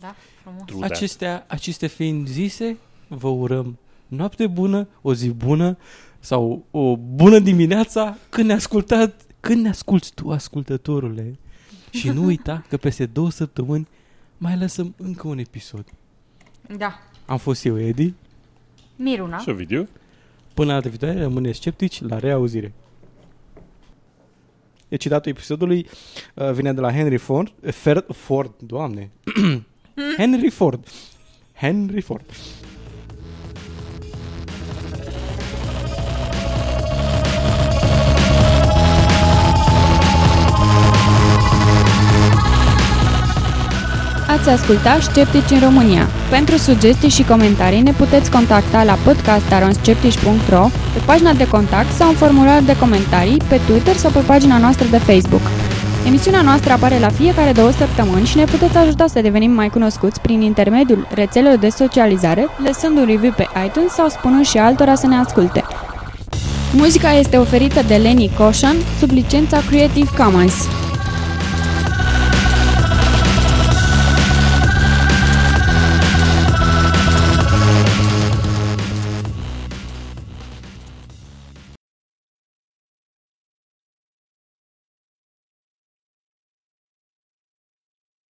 Da, frumos. True that. Acestea, acestea fiind zise, vă urăm noapte bună, o zi bună sau o bună dimineața când ne ascultat, când ne asculti tu, ascultătorule. Și nu uita că peste două săptămâni mai lăsăm încă un episod. Da. Am fost eu, Edi. Miruna. Și video? Până data viitoare, rămâneți sceptici la reauzire. E citatul episodului uh, vine de la Henry Ford, Fer, Ford, doamne. Henry Ford. Henry Ford. Ați ascultat Sceptici în România. Pentru sugestii și comentarii ne puteți contacta la podcast.aronsceptici.ro, pe pagina de contact sau în formular de comentarii, pe Twitter sau pe pagina noastră de Facebook. Emisiunea noastră apare la fiecare două săptămâni și ne puteți ajuta să devenim mai cunoscuți prin intermediul rețelelor de socializare, lăsând un review pe iTunes sau spunând și altora să ne asculte. Muzica este oferită de Lenny Koshan sub licența Creative Commons.